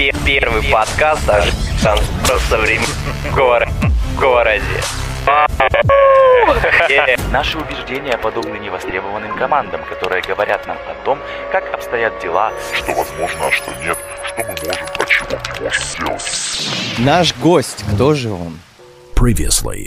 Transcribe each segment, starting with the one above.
пе- первый подкаст о танцорах современном горо- городе. Наши убеждения подобны невостребованным командам, которые говорят нам о том, как обстоят дела, что возможно, а что нет, что мы можем, а чего не можем сделать. Наш гость, кто же он?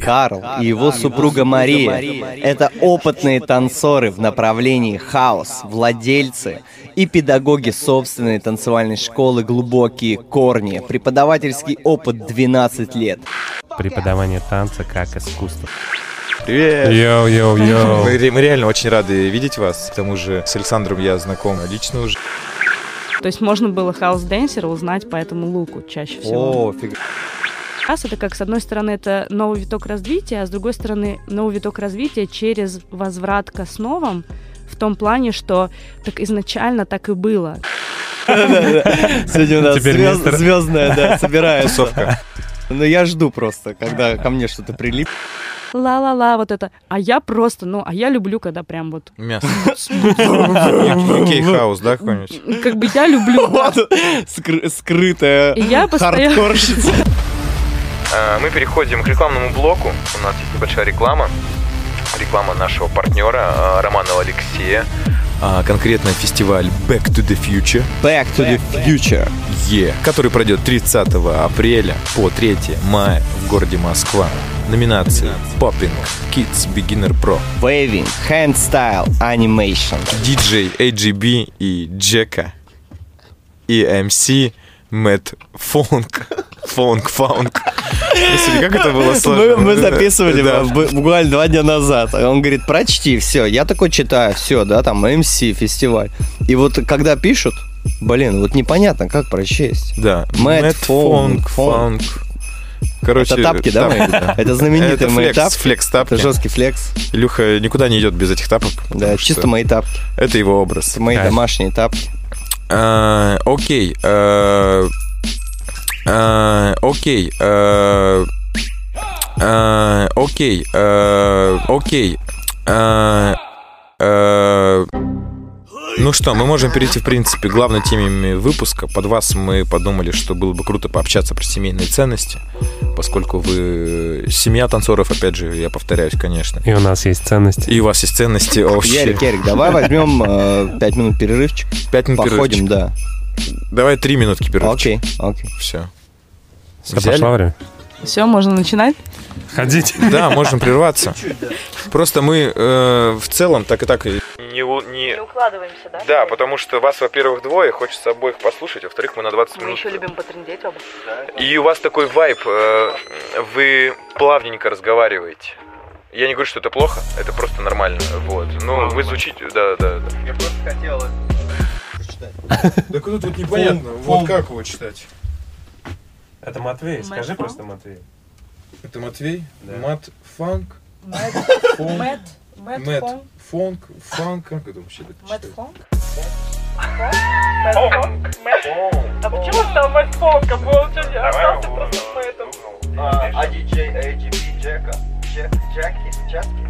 Карл и его супруга Мария – это опытные танцоры в направлении хаос, владельцы и педагоги собственной танцевальной школы «Глубокие корни», преподавательский опыт 12 лет. Преподавание танца как искусство. Привет! Йоу-йоу-йоу. Мы, ре- мы реально очень рады видеть вас. К тому же с Александром я знаком лично уже. То есть можно было house dancer а узнать по этому луку чаще всего. О, фига. Раз это как, с одной стороны, это новый виток развития, а с другой стороны, новый виток развития через возврат к основам, в том плане, что так изначально так и было. Сегодня у нас звездная, да, собирается. Тусовка. Но я жду просто, когда ко мне что-то прилип. Ла-ла-ла, вот это. А я просто, ну, а я люблю, когда прям вот, Мясо. UK house, да, какой-нибудь? как бы я люблю. скрытая хардкорщица. А, Мы переходим к рекламному блоку. У нас есть небольшая реклама. Реклама нашего партнера а, Романова Алексея. А, Конкретно фестиваль Back to the Future. Back to the future. Е, который пройдет 30 апреля по 3 мая в городе Москва. Номинации Popping, Kids Beginner Pro, Waving, handstyle, animation. DJ AGB и Джека и MC Мэтт Фонк. Фонк, фонк. Господи, как это было сложно. Мы, мы записывали Да. буквально два дня назад. И Он говорит, прочти, все. Я такой читаю, все, да, там МС фестиваль. И вот когда пишут, блин, вот непонятно, как прочесть. Да. Мэтт Фонк, Фонк. Короче, Это тапки, да, тапки, мои? Это знаменитые Это мои флекс, тапки. флекс тапки. Это жесткий флекс. Илюха никуда не идет без этих тапок. Да, чисто мои тапки. Это его образ. Это мои Кайф. домашние тапки. А, Окей. а, а, Окей. а, а, Окей. Окей. Ну что, мы можем перейти, в принципе, к главной теме выпуска. Под вас мы подумали, что было бы круто пообщаться про семейные ценности, поскольку вы семья танцоров, опять же, я повторяюсь, конечно. И у нас есть ценности. И у вас есть ценности вообще. Ярик, Ярик, давай возьмем э, пять минут перерывчик. Пять минут Походим, перерывчик. да. Давай три минутки перерывчик. Окей, окей. Все. Все, Взяли? пошло время. Все, можно начинать? Ходите. Да, можем прерваться. Просто мы э, в целом так и так не, у- не- укладываемся, да? Да, потому что вас, во-первых, двое, хочется обоих послушать, во-вторых, мы на 20 минут. потрындеть оба. И у вас такой вайб, э, вы плавненько разговариваете. Я не говорю, что это плохо, это просто нормально. Вот. Ну, вы звучите, да, да, да. Я просто хотел... Так тут непонятно. Вот как его читать? Это Матвей. Скажи просто Матвей. Это Матвей? Мат Фанк? Фонк? Мэтт, Мэтт Фонк? Фанк? Как это вообще так читать? Фонк? А почему стал Мэтт Фонка? Был остался просто Мэттом. А диджей AGB Джека? Джек, Джеки? Джеки?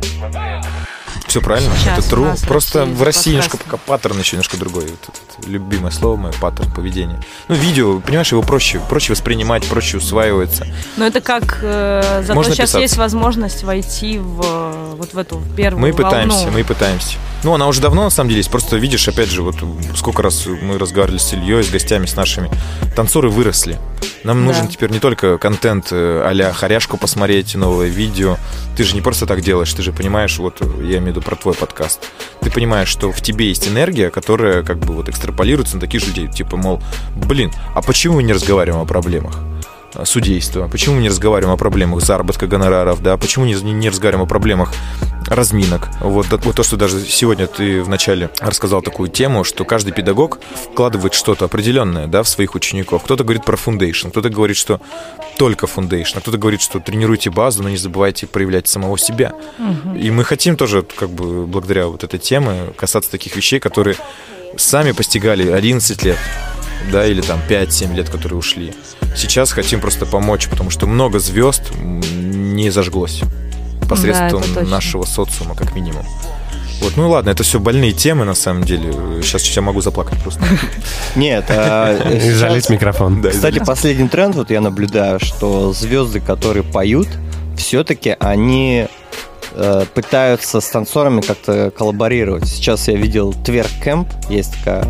Все правильно, Сейчас это true. в Просто России в России немножко пока паттерн еще немножко другой. Вот это любимое слово мое, паттерн поведения. Ну, видео, понимаешь, его проще, проще воспринимать, проще усваивается. Но это как... э, зато Можно сейчас писаться. есть возможность войти в э, вот в эту первую Мы пытаемся, волну. мы пытаемся. Ну, она уже давно, на самом деле, есть. Просто видишь, опять же, вот сколько раз мы разговаривали с Ильей, с гостями, с нашими. Танцоры выросли. Нам Да. нужен теперь не только контент э, а-ля хоряшку посмотреть, новое видео. Ты же не просто так делаешь, ты же понимаешь, вот я имею в виду про твой подкаст. Ты понимаешь, что в тебе есть энергия, которая как бы вот экстраполируется на таких людей. Типа, мол, блин, а почему мы не разговариваем о проблемах? Судейства? Почему мы не разговариваем о проблемах заработка гонораров, да? Почему не, не разговариваем о проблемах разминок? Вот, вот то, что даже сегодня ты вначале рассказал такую тему, что каждый педагог вкладывает что-то определенное, да, в своих учеников. Кто-то говорит про foundation, кто-то говорит, что только foundation, а кто-то говорит, что тренируйте базу, но не забывайте проявлять самого себя. И мы хотим тоже, как бы, благодаря вот этой теме касаться таких вещей, которые сами постигали 11 лет, да, или там 5-7 лет, которые ушли. Сейчас хотим просто помочь, потому что много звезд не зажглось посредством точно. нашего социума, как минимум. Вот, ну ладно, это все больные темы, на самом деле. Сейчас я могу заплакать просто. Нет, а, И сейчас- залить микрофон. Да, Кстати, последний тренд, вот я наблюдаю, что звезды, которые поют, все-таки они э, пытаются с танцорами как-то коллаборировать. Сейчас я видел Тверк Кэмп, есть такая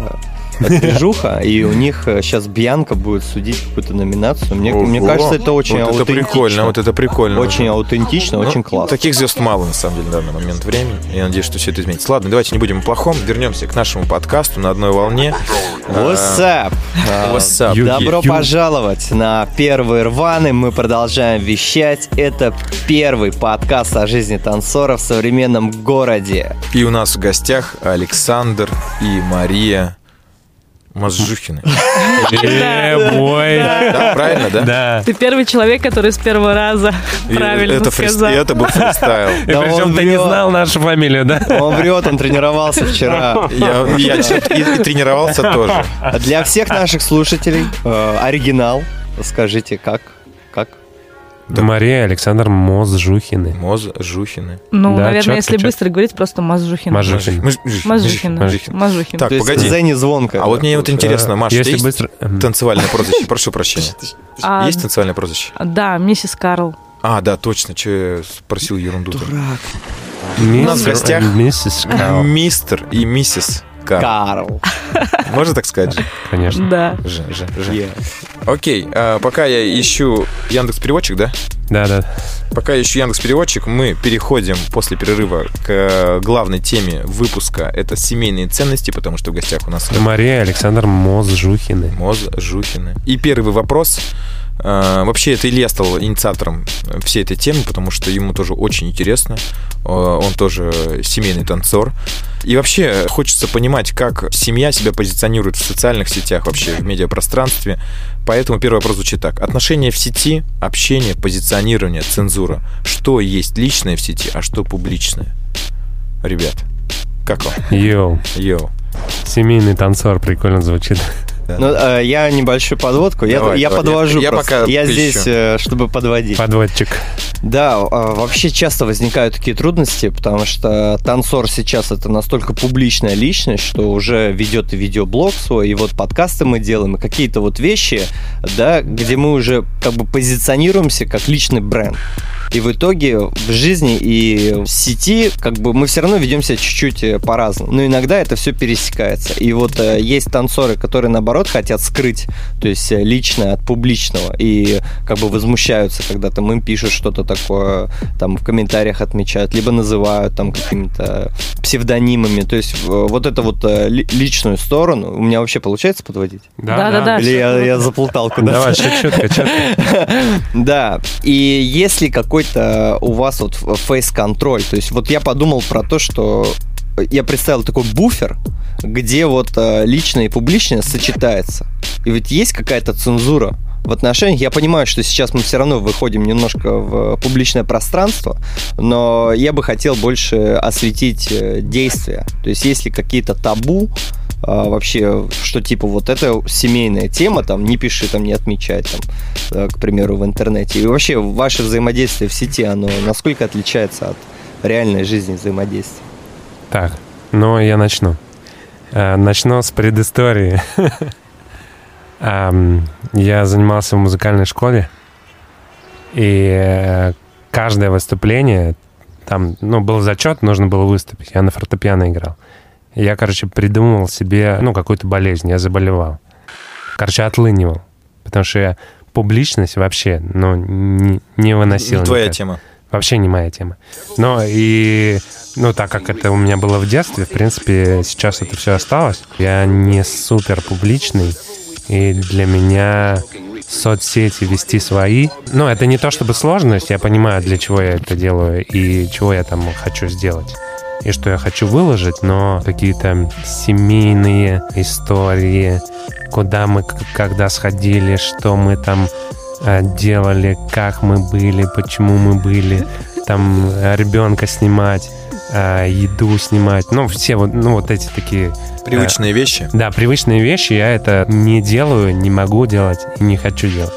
движуха, и у них сейчас Бьянка будет судить какую-то номинацию. Мне, мне кажется, это очень Вот это аутентично. прикольно, вот это прикольно. Очень аутентично, Ну, очень классно. Таких звезд мало, на самом деле, на данный момент времени. Я надеюсь, что все это изменится. Ладно, давайте не будем о плохом. Вернемся к нашему подкасту на одной волне. What's up? А, What's up? Ю- Добро Ю- пожаловать на первый рваный. Мы продолжаем вещать. Это первый подкаст о жизни танцора в современном городе. И у нас в гостях Александр и Мария Мазжухины. Правильно, да? Да. Ты первый человек, который с первого раза правильно сказал. это был фристайл. Причем он ты не знал нашу фамилию, да? Он врет, он тренировался вчера. Я, тренировался тоже. А Для всех наших слушателей э, оригинал. Скажите? Как? Мария Александр Мозжухины. Мозжухины. Ну, Да, наверное, чётко, если чётко. быстро говорить, просто. Мазжухин. Мазжухина. Мазжухин. Мазжухин. Так, То погоди. Зенни звонко. А вот мне вот интересно, Маша, у Если есть быстро... Эм, танцевальное прозвище? Прошу прощения. А, Есть танцевальное прозвище? Да, миссис Карл. А, да, точно, что я спросил ерунду. миссис- нас в гостях Миссис Карл, Мистер и миссис Карл. Карл. Можно так сказать? же? конечно. Да. Ж, ж, ж. Окей, а, пока я ищу Яндекс Переводчик, да? Да-да. Пока я ищу Яндекс Переводчик, мы переходим после перерыва к главной теме выпуска. Это семейные ценности, потому что в гостях у нас Мария Александр Мозжухины. Моз Жухины. И первый вопрос. Э, Вообще, это Илья стал инициатором всей этой темы, потому что ему тоже очень интересно. Э, Он тоже семейный танцор. И вообще хочется понимать, как семья себя позиционирует в социальных сетях, вообще в медиапространстве. Поэтому первый вопрос звучит так. Отношения в сети, общение, позиционирование, цензура. Что есть личное в сети, а что публичное? Ребят, как вам? Йоу. Йоу. Семейный танцор прикольно звучит. Ну, э, я небольшую подводку. Я, Давай, я давай. подвожу Я просто. пока я здесь, э, чтобы подводить. Подводчик. Да, а, вообще часто возникают такие трудности, потому что танцор сейчас это настолько публичная личность, что уже ведет и видеоблог свой, и вот подкасты мы делаем, и какие-то вот вещи, да, где мы уже как бы позиционируемся как личный бренд. И в итоге в жизни и в сети как бы мы все равно ведем себя чуть-чуть э, по-разному. Но иногда это все пересекается. И вот э, есть танцоры, которые наоборот хотят скрыть, то есть э, личное от публичного. И как бы возмущаются, когда там им пишут что-то такое, там в комментариях отмечают, либо называют там какими-то псевдонимами. То есть вот это вот ли- личную сторону у меня вообще получается подводить? Да-да-да. Или я, я заплутал куда-то? Давай, четко, четко. Да, и если какой-то у вас вот фейс-контроль, то есть вот я подумал про то, что я представил такой буфер, где вот э, личное и публичное сочетается. И ведь есть какая-то цензура в отношениях. Я понимаю, что сейчас мы все равно выходим немножко в публичное пространство, но я бы хотел больше осветить э, действия. То есть есть ли какие-то табу, а, вообще, что типа вот это семейная тема, там, не пиши, там, не отмечай, там, к примеру, в интернете. И вообще ваше взаимодействие в сети, оно насколько отличается от реальной жизни взаимодействия? Так, ну я начну. Э, Начну с предыстории. Я занимался в музыкальной школе, и э, каждое выступление, там, ну, был зачет, нужно было выступить. Я на фортепиано играл. Я, короче, придумывал себе, ну, какую-то болезнь, я заболевал. Короче, отлынивал. Потому что я публичность вообще, ну, не, не выносил. Не твоя никак. тема. Вообще не моя тема. Но и, ну, так как это у меня было в детстве, в принципе, сейчас это все осталось. Я не супер публичный, и для меня соцсети вести свои, ну, это не то чтобы сложность, я понимаю, для чего я это делаю и чего я там хочу сделать и что я хочу выложить, но какие-то семейные истории, куда мы когда сходили, что мы там э, делали, как мы были, почему мы были, там э, ребенка снимать, э, еду снимать, ну все вот, ну вот эти такие Привычные вещи. да, привычные вещи я это не делаю, не могу делать и не хочу делать.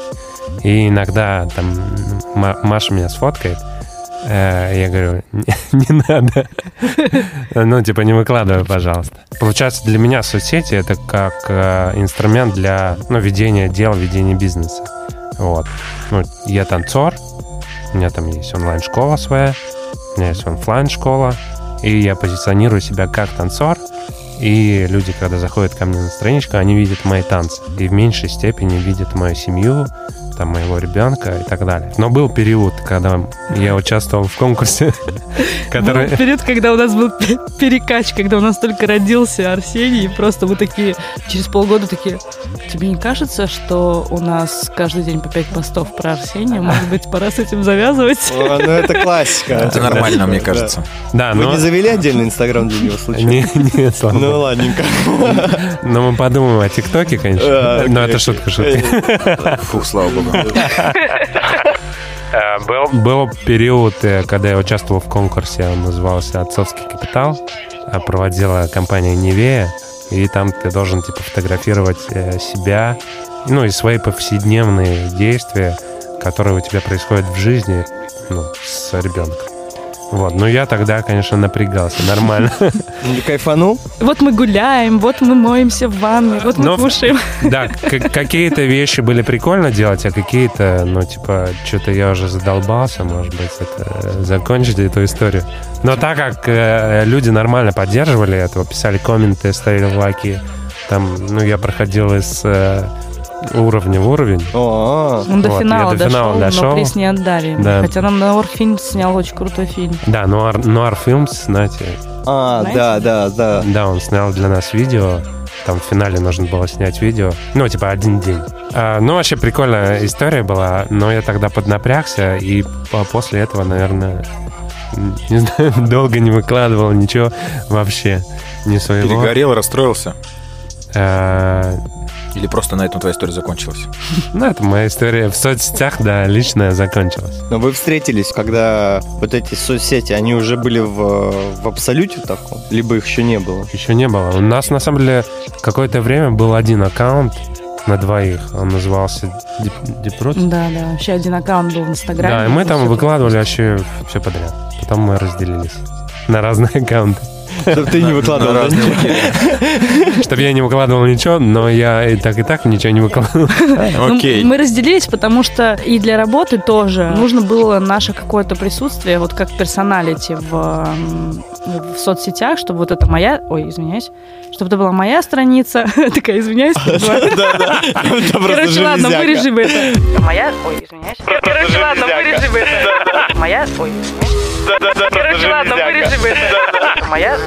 И иногда там Ма- Маша меня сфоткает, Э, Я говорю, не, надо. Ну, типа, не выкладывай, пожалуйста. Получается, для меня соцсети — это как э, инструмент для ну, ведения дел, ведения бизнеса. Вот. Ну, я танцор, у меня там есть онлайн-школа своя, у меня есть офлайн-школа, и я позиционирую себя как танцор, и люди, когда заходят ко мне на страничку, они видят мои танцы. И в меньшей степени видят мою семью, там, моего ребенка и так далее. Но был период, когда я участвовал в конкурсе, который... Был период, когда у нас был пе- перекач, когда у нас только родился Арсений, и просто мы такие, через полгода такие, тебе не кажется, что у нас каждый день по пять постов про Арсения? Может быть, пора с этим завязывать? О, ну это классика. Это нормально, мне кажется. Да, Вы но... не завели отдельный инстаграм для него случайно? Не- Нет, слава Ну ладненько. Но мы подумаем о ТикТоке, конечно. Но это шутка, шутка. Фух, слава богу. Э, Был, был период, э, когда я участвовал в конкурсе, он назывался «Отцовский капитал», а проводила компания «Невея», и там ты должен, типа, фотографировать э, себя, ну, и свои повседневные действия, которые у тебя происходят в жизни, ну, с ребенком. Вот, ну я тогда, конечно, напрягался, нормально. Ну, Кайфанул? Вот мы гуляем, вот мы моемся в ванной, вот мы кушаем. Да, какие-то вещи были прикольно делать, а какие-то, ну, типа, что-то я уже задолбался, может быть, это э, закончить эту историю. Но так как э, люди нормально поддерживали этого, писали комменты, ставили лайки, там, ну, я проходил из э, уровня в уровень. О, Он до Вот, я финала до финала дошел, дошел. но приз не отдали. Да. Хотя нам Наур фильм снял очень крутой фильм. Да, Нуар, Нуар Фильмс, знаете, а, Знаете? да, да, да. Да, он снял для нас видео. Там в финале нужно было снять видео. Ну, типа, один день. А, ну, вообще прикольная история была, но я тогда поднапрягся, и по- после этого, наверное, не знаю, долго не выкладывал ничего вообще. Не своего. Перегорел, расстроился. А, Или просто на этом твоя история закончилась? ну, это моя история в соцсетях, да, личная закончилась. Но вы встретились, когда вот эти соцсети, они уже были в, в абсолюте таком? Либо их еще не было? Еще не было. У нас, на самом деле, какое-то время был один аккаунт на двоих. Он назывался Дипрот. Да, да. Вообще один аккаунт был в Инстаграме. Да, и мы там выкладывали вообще все подряд. Потом мы разделились на разные аккаунты. Чтобы ты не выкладывал? Чтобы я не выкладывал ничего, но я и так и так ничего не выкладывал. Ну, Окей. мы разделились, потому что и для работы тоже нужно было наше какое-то присутствие, вот как персоналити в, в соцсетях, чтобы вот это моя... Ой, извиняюсь. Чтобы это была моя страница. Такая, извиняюсь. Короче, ладно, вырежи бы это. Моя... Ой, извиняюсь. Короче, ладно, вырежи бы это. Моя... Ой, извиняюсь. Короче, ладно, вырежи бы это. Моя...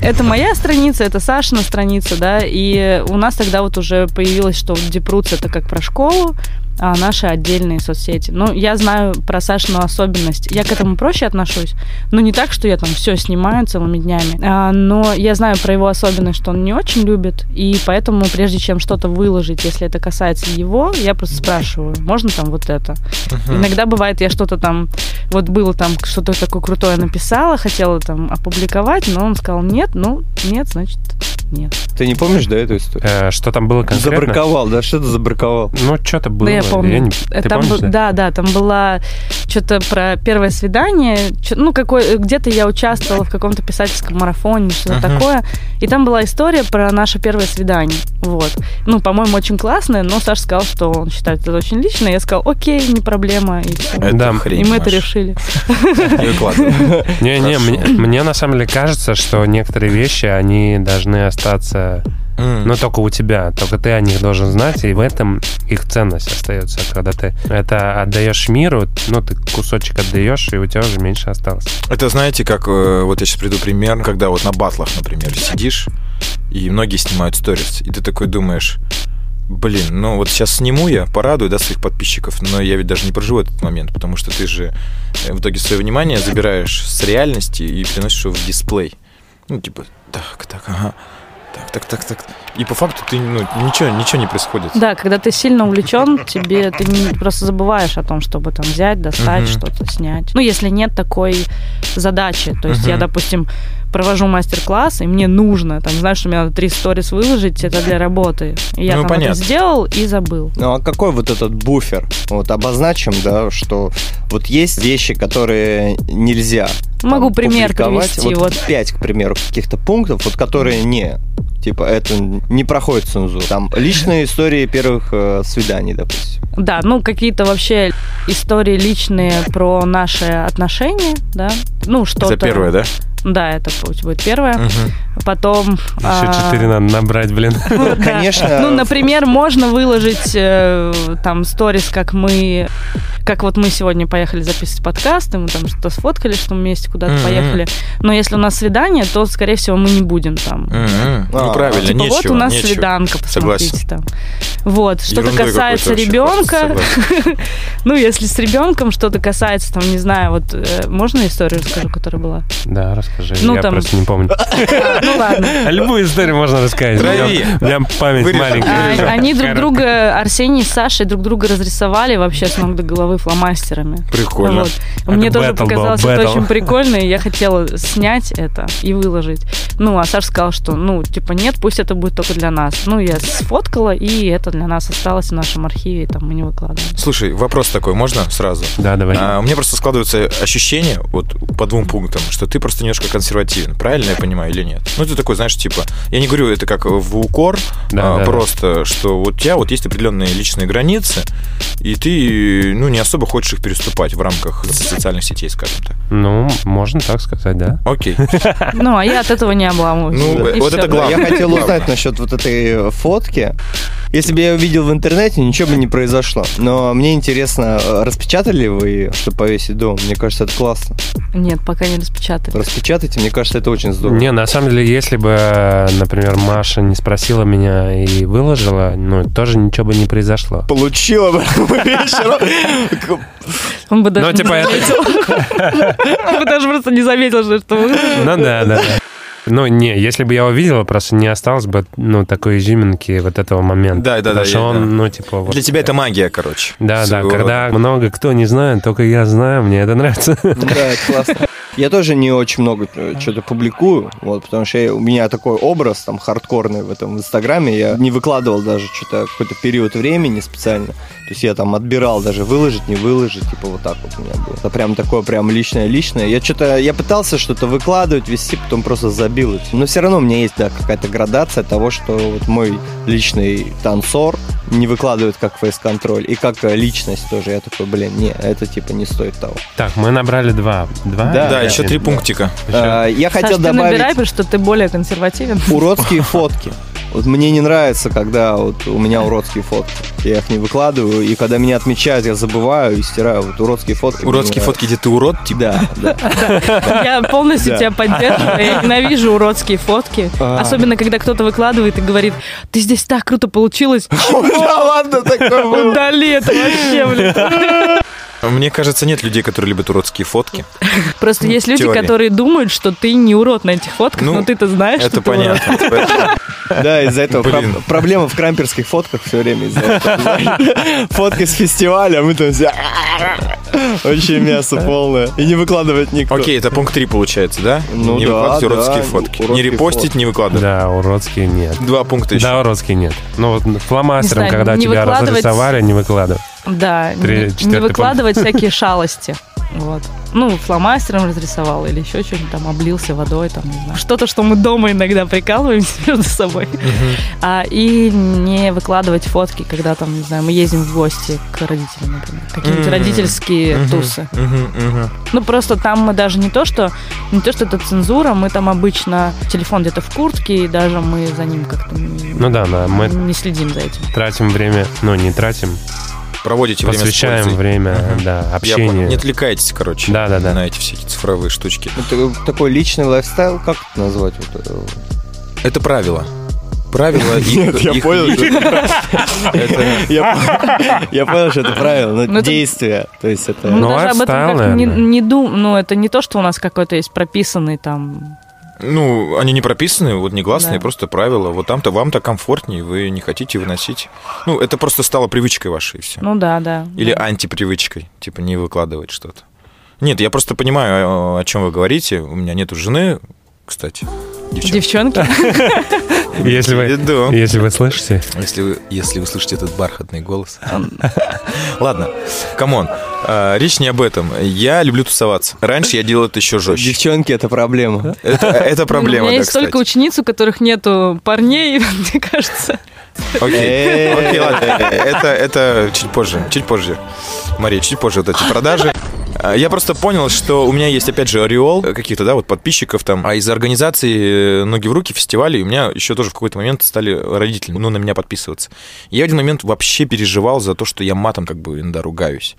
Это моя страница, это Сашина страница, да, и у нас тогда вот уже появилось, что Дипруц это как про школу, а наши отдельные соцсети. Ну, я знаю про Сашину особенность. Я к этому проще отношусь, но не так, что я там все снимаю целыми днями. А, но я знаю про его особенность, что он не очень любит, и поэтому прежде чем что-то выложить, если это касается его, я просто спрашиваю, можно там вот это? Иногда бывает, я что-то там, вот было там что-то такое крутое написала, хотела там опубликовать, но он сказал нет, ну нет, значит нет. Ты не помнишь, да, эту историю? Э, Что там было конкретно? Забраковал, да? Что ты забраковал? Ну, что-то было. Да, я помню. не- Э, Ты там помнишь, был- да? да, да, там была что-то про первое свидание, ну какой, где-то я участвовала в каком-то писательском марафоне, что-то такое, и там была история про наше первое свидание, вот. Ну, по-моему, очень классная, но Саша сказал, что он считает это очень лично, я сказала, окей, не проблема, и. Это Да, хрень, И мы это Маш. решили. Не-не, мне, мне на самом деле кажется, что некоторые вещи, они должны остаться, М. ну, только у тебя. Только ты о них должен знать, и в этом их ценность остается. Когда ты это отдаешь миру, ну, ты кусочек отдаешь, и у тебя уже меньше осталось. Это знаете, как э, вот я сейчас приду пример, когда вот на батлах, например, сидишь, и многие снимают сторис, и ты такой думаешь, блин, ну вот сейчас сниму я, порадую, да, своих подписчиков, но я ведь даже не проживу этот момент, потому что ты же э, в итоге свое внимание забираешь с реальности и переносишь его в дисплей. Ну, типа, так, так, ага, так, так, так, так. И по факту ты, ну, ничего, ничего не происходит. Да, когда ты сильно увлечен, тебе ты не, просто забываешь о том, чтобы там взять, достать, Мгм. что-то снять. Ну, если нет такой задачи. То есть я, Мгм. допустим, провожу мастер-класс, и мне нужно, там, знаешь, что мне надо три сторис выложить, это для работы. И я Ну, там понятно. это сделал и забыл. Ну а какой вот этот буфер? Вот обозначим, да, что вот есть вещи, которые нельзя. Могу там, пример привести, Вот, вот. пять, к примеру, каких-то пунктов, вот которые не типа это не проходит цензуру. Там личные истории первых э, свиданий, допустим. Да, ну какие-то вообще истории личные про наши отношения, да. Ну, что-то... Это первое, да? Да, это пусть будет первое. Мгм. Потом... Еще а, четыре надо набрать, блин. Ну, да. Конечно. Ну, например, можно выложить э, там сторис, как мы, как вот мы сегодня поехали записывать подкаст, и мы там что-то сфоткали, что мы вместе куда-то поехали. Но если у нас свидание, то, скорее всего, мы не будем там. Ну, А, правильно, Типа, нечего. вот у нас нечего. свиданка, посмотрите Согласен. там. Вот, что-то Ерундой касается ребенка, ну, если с ребенком что-то касается, там, не знаю, вот, э, можно историю расскажу, которая была? Да, расскажи. Ну, Я там- просто не помню. Ну, ладно. А любую историю можно рассказать. Трави. У меня- память маленькая. А, Они друг друга, Арсений с Сашей друг друга разрисовали вообще с ног до головы фломастерами. Прикольно. Вот. Мне тоже показалось это очень прикольно, и я хотела снять это и выложить. Ну, а Саша сказал, что, ну, типа, нет, пусть это будет только для нас. Ну, я сфоткала, и это для нас осталось в нашем архиве, и там мы не выкладываем. Слушай, вопрос такой, можно сразу? Да, давай. А, у меня просто складывается ощущение, вот по двум пунктам, что ты просто немножко консервативен. Правильно я понимаю или нет? Ну, ты такой, знаешь, типа, я не говорю это как в укор, Да, а, да, да. просто, что вот у тебя вот есть определенные личные границы, и ты, ну, не особо хочешь их переступать в рамках социальных сетей, скажем так. Ну, можно так сказать, да. Окей. Ну, а я от этого не обламываюсь. Ну, вот это главное. Я хотел узнать насчет вот этой фотки. Если бы я увидел в интернете, ничего бы не произошло. Но мне интересно, э, распечатали ли вы ее, чтобы повесить дома? Мне кажется, это классно. Нет, пока не распечатали. Распечатайте, мне кажется, это очень здорово. Не, на самом деле, если бы, например, Маша не спросила меня и выложила, ну, тоже ничего бы не произошло. Получила бы вечером. Он бы даже Ну, не типа, это- заметил. Он бы даже просто не заметил, что. Ну да, да. да. Ну, не, если бы я увидела, просто не осталось бы, ну, такой изюминки вот этого момента. Да, да, да, Потому что я- он, да. ну, типа... вот- Для тебя это магия, короче. Да, да, Своего когда много кто не знает, только я знаю, мне это нравится. Да, это классно. Я тоже не очень много э, что-то публикую, вот, потому что я- у меня такой образ там хардкорный в этом инстаграме. Я не выкладывал даже что-то какой-то период времени специально. То есть я там отбирал даже выложить, не выложить, типа вот так вот у меня было. Это прям такое прям личное-личное. Я что-то, я пытался что-то выкладывать, вести, потом просто забил. Но все равно у меня есть, да, какая-то градация того, что вот мой личный танцор не выкладывает как фейс-контроль, и как э, личность тоже. Я такой, блин, не, это типа не стоит того. Так, мы набрали два. Два? Да, Да, еще три Да. пунктика. А, Я Саш, хотел ты добавить набирай, потому что ты более консервативен. уродские фотки. Вот мне не нравится, когда вот у меня уродские фотки. Я их не выкладываю, и когда меня отмечают, я забываю и стираю. Вот уродские фотки. Уродские фотки, где ты урод, типа. Да, да. Я полностью тебя поддерживаю. Я ненавижу уродские фотки. А. Особенно, когда кто-то выкладывает и говорит, ты здесь так круто получилось. Да ладно, такое. Удали это вообще, блин. Мне кажется, нет людей, которые любят уродские фотки. Просто есть люди, которые думают, что ты не урод на этих фотках, Ну, но ты-то знаешь, что Это понятно. Да, из-за этого проблема в крамперских фотках все время. Фотки с фестиваля, а мы там все... Вообще мясо полное. И не выкладывать никто. Окей, это пункт 3 получается, да? Ну не да, выкладывать да, уродские фотки. Не репостить, не выкладывать. Да, уродские нет. Два пункта еще. Да, уродские нет. Ну, вот фломастером, Не знаю, когда не тебя выкладывать- разрисовали, не выкладывай. Да, Три- не- не выкладывать всякие шалости. Вот. Ну, фломастером разрисовал или еще что-нибудь там, облился водой, там, не знаю. Что-то, что мы дома иногда прикалываемся между собой. А, и не выкладывать фотки, когда там, не знаю, мы ездим в гости к родителям, например. Какие-нибудь родительские тусы. Ну, просто там мы даже не то, что не то, что это цензура, мы там обычно телефон где-то в куртке, и даже мы за ним как-то не, Ну да, да, мы не следим за этим. тратим время, ну, не тратим, Проводите время с посвящаем пользой. время, да, общению. Не отвлекайтесь, короче, Да, да, да. на эти все эти цифровые штучки. Это такой личный лайфстайл, как это назвать? Вот это? Правило. Правила. Нет, я понял, что- Это... Я понял, что это правило, но Ну, действие. То есть это... Мы Ну, даже об этом не дум... Ну, это не то, что у нас какой-то есть прописанный там... Ну, они не прописаны, вот негласные, Да. просто правила. Вот там-то вам-то комфортнее, вы не хотите выносить. Ну, это просто стало привычкой вашей, и все. Ну да, да. Или да. антипривычкой, типа не выкладывать что-то. Нет, я просто понимаю, о, о чем вы говорите. У меня нету жены, кстати. Девчонки. Если вы, если вы слышите, Если вы, если вы слышите этот бархатный голос. Ладно, come on. а, Речь не об этом. Я люблю тусоваться. Раньше я делал это еще жестче. Девчонки — это проблема. Это, это проблема, У меня есть столько учениц, у которых нету парней, мне кажется. Окей, окей, ладно. Это, это чуть позже, чуть позже. Мария, чуть позже вот эти продажи. А, Я просто понял, что у меня есть, опять же, ореол каких-то, да, вот подписчиков там. А из организации э, «Ноги в руки» фестивалей у меня еще тоже в какой-то момент стали родители, ну, на меня подписываться. Я в один момент вообще переживал за то, что я матом как бы иногда ругаюсь.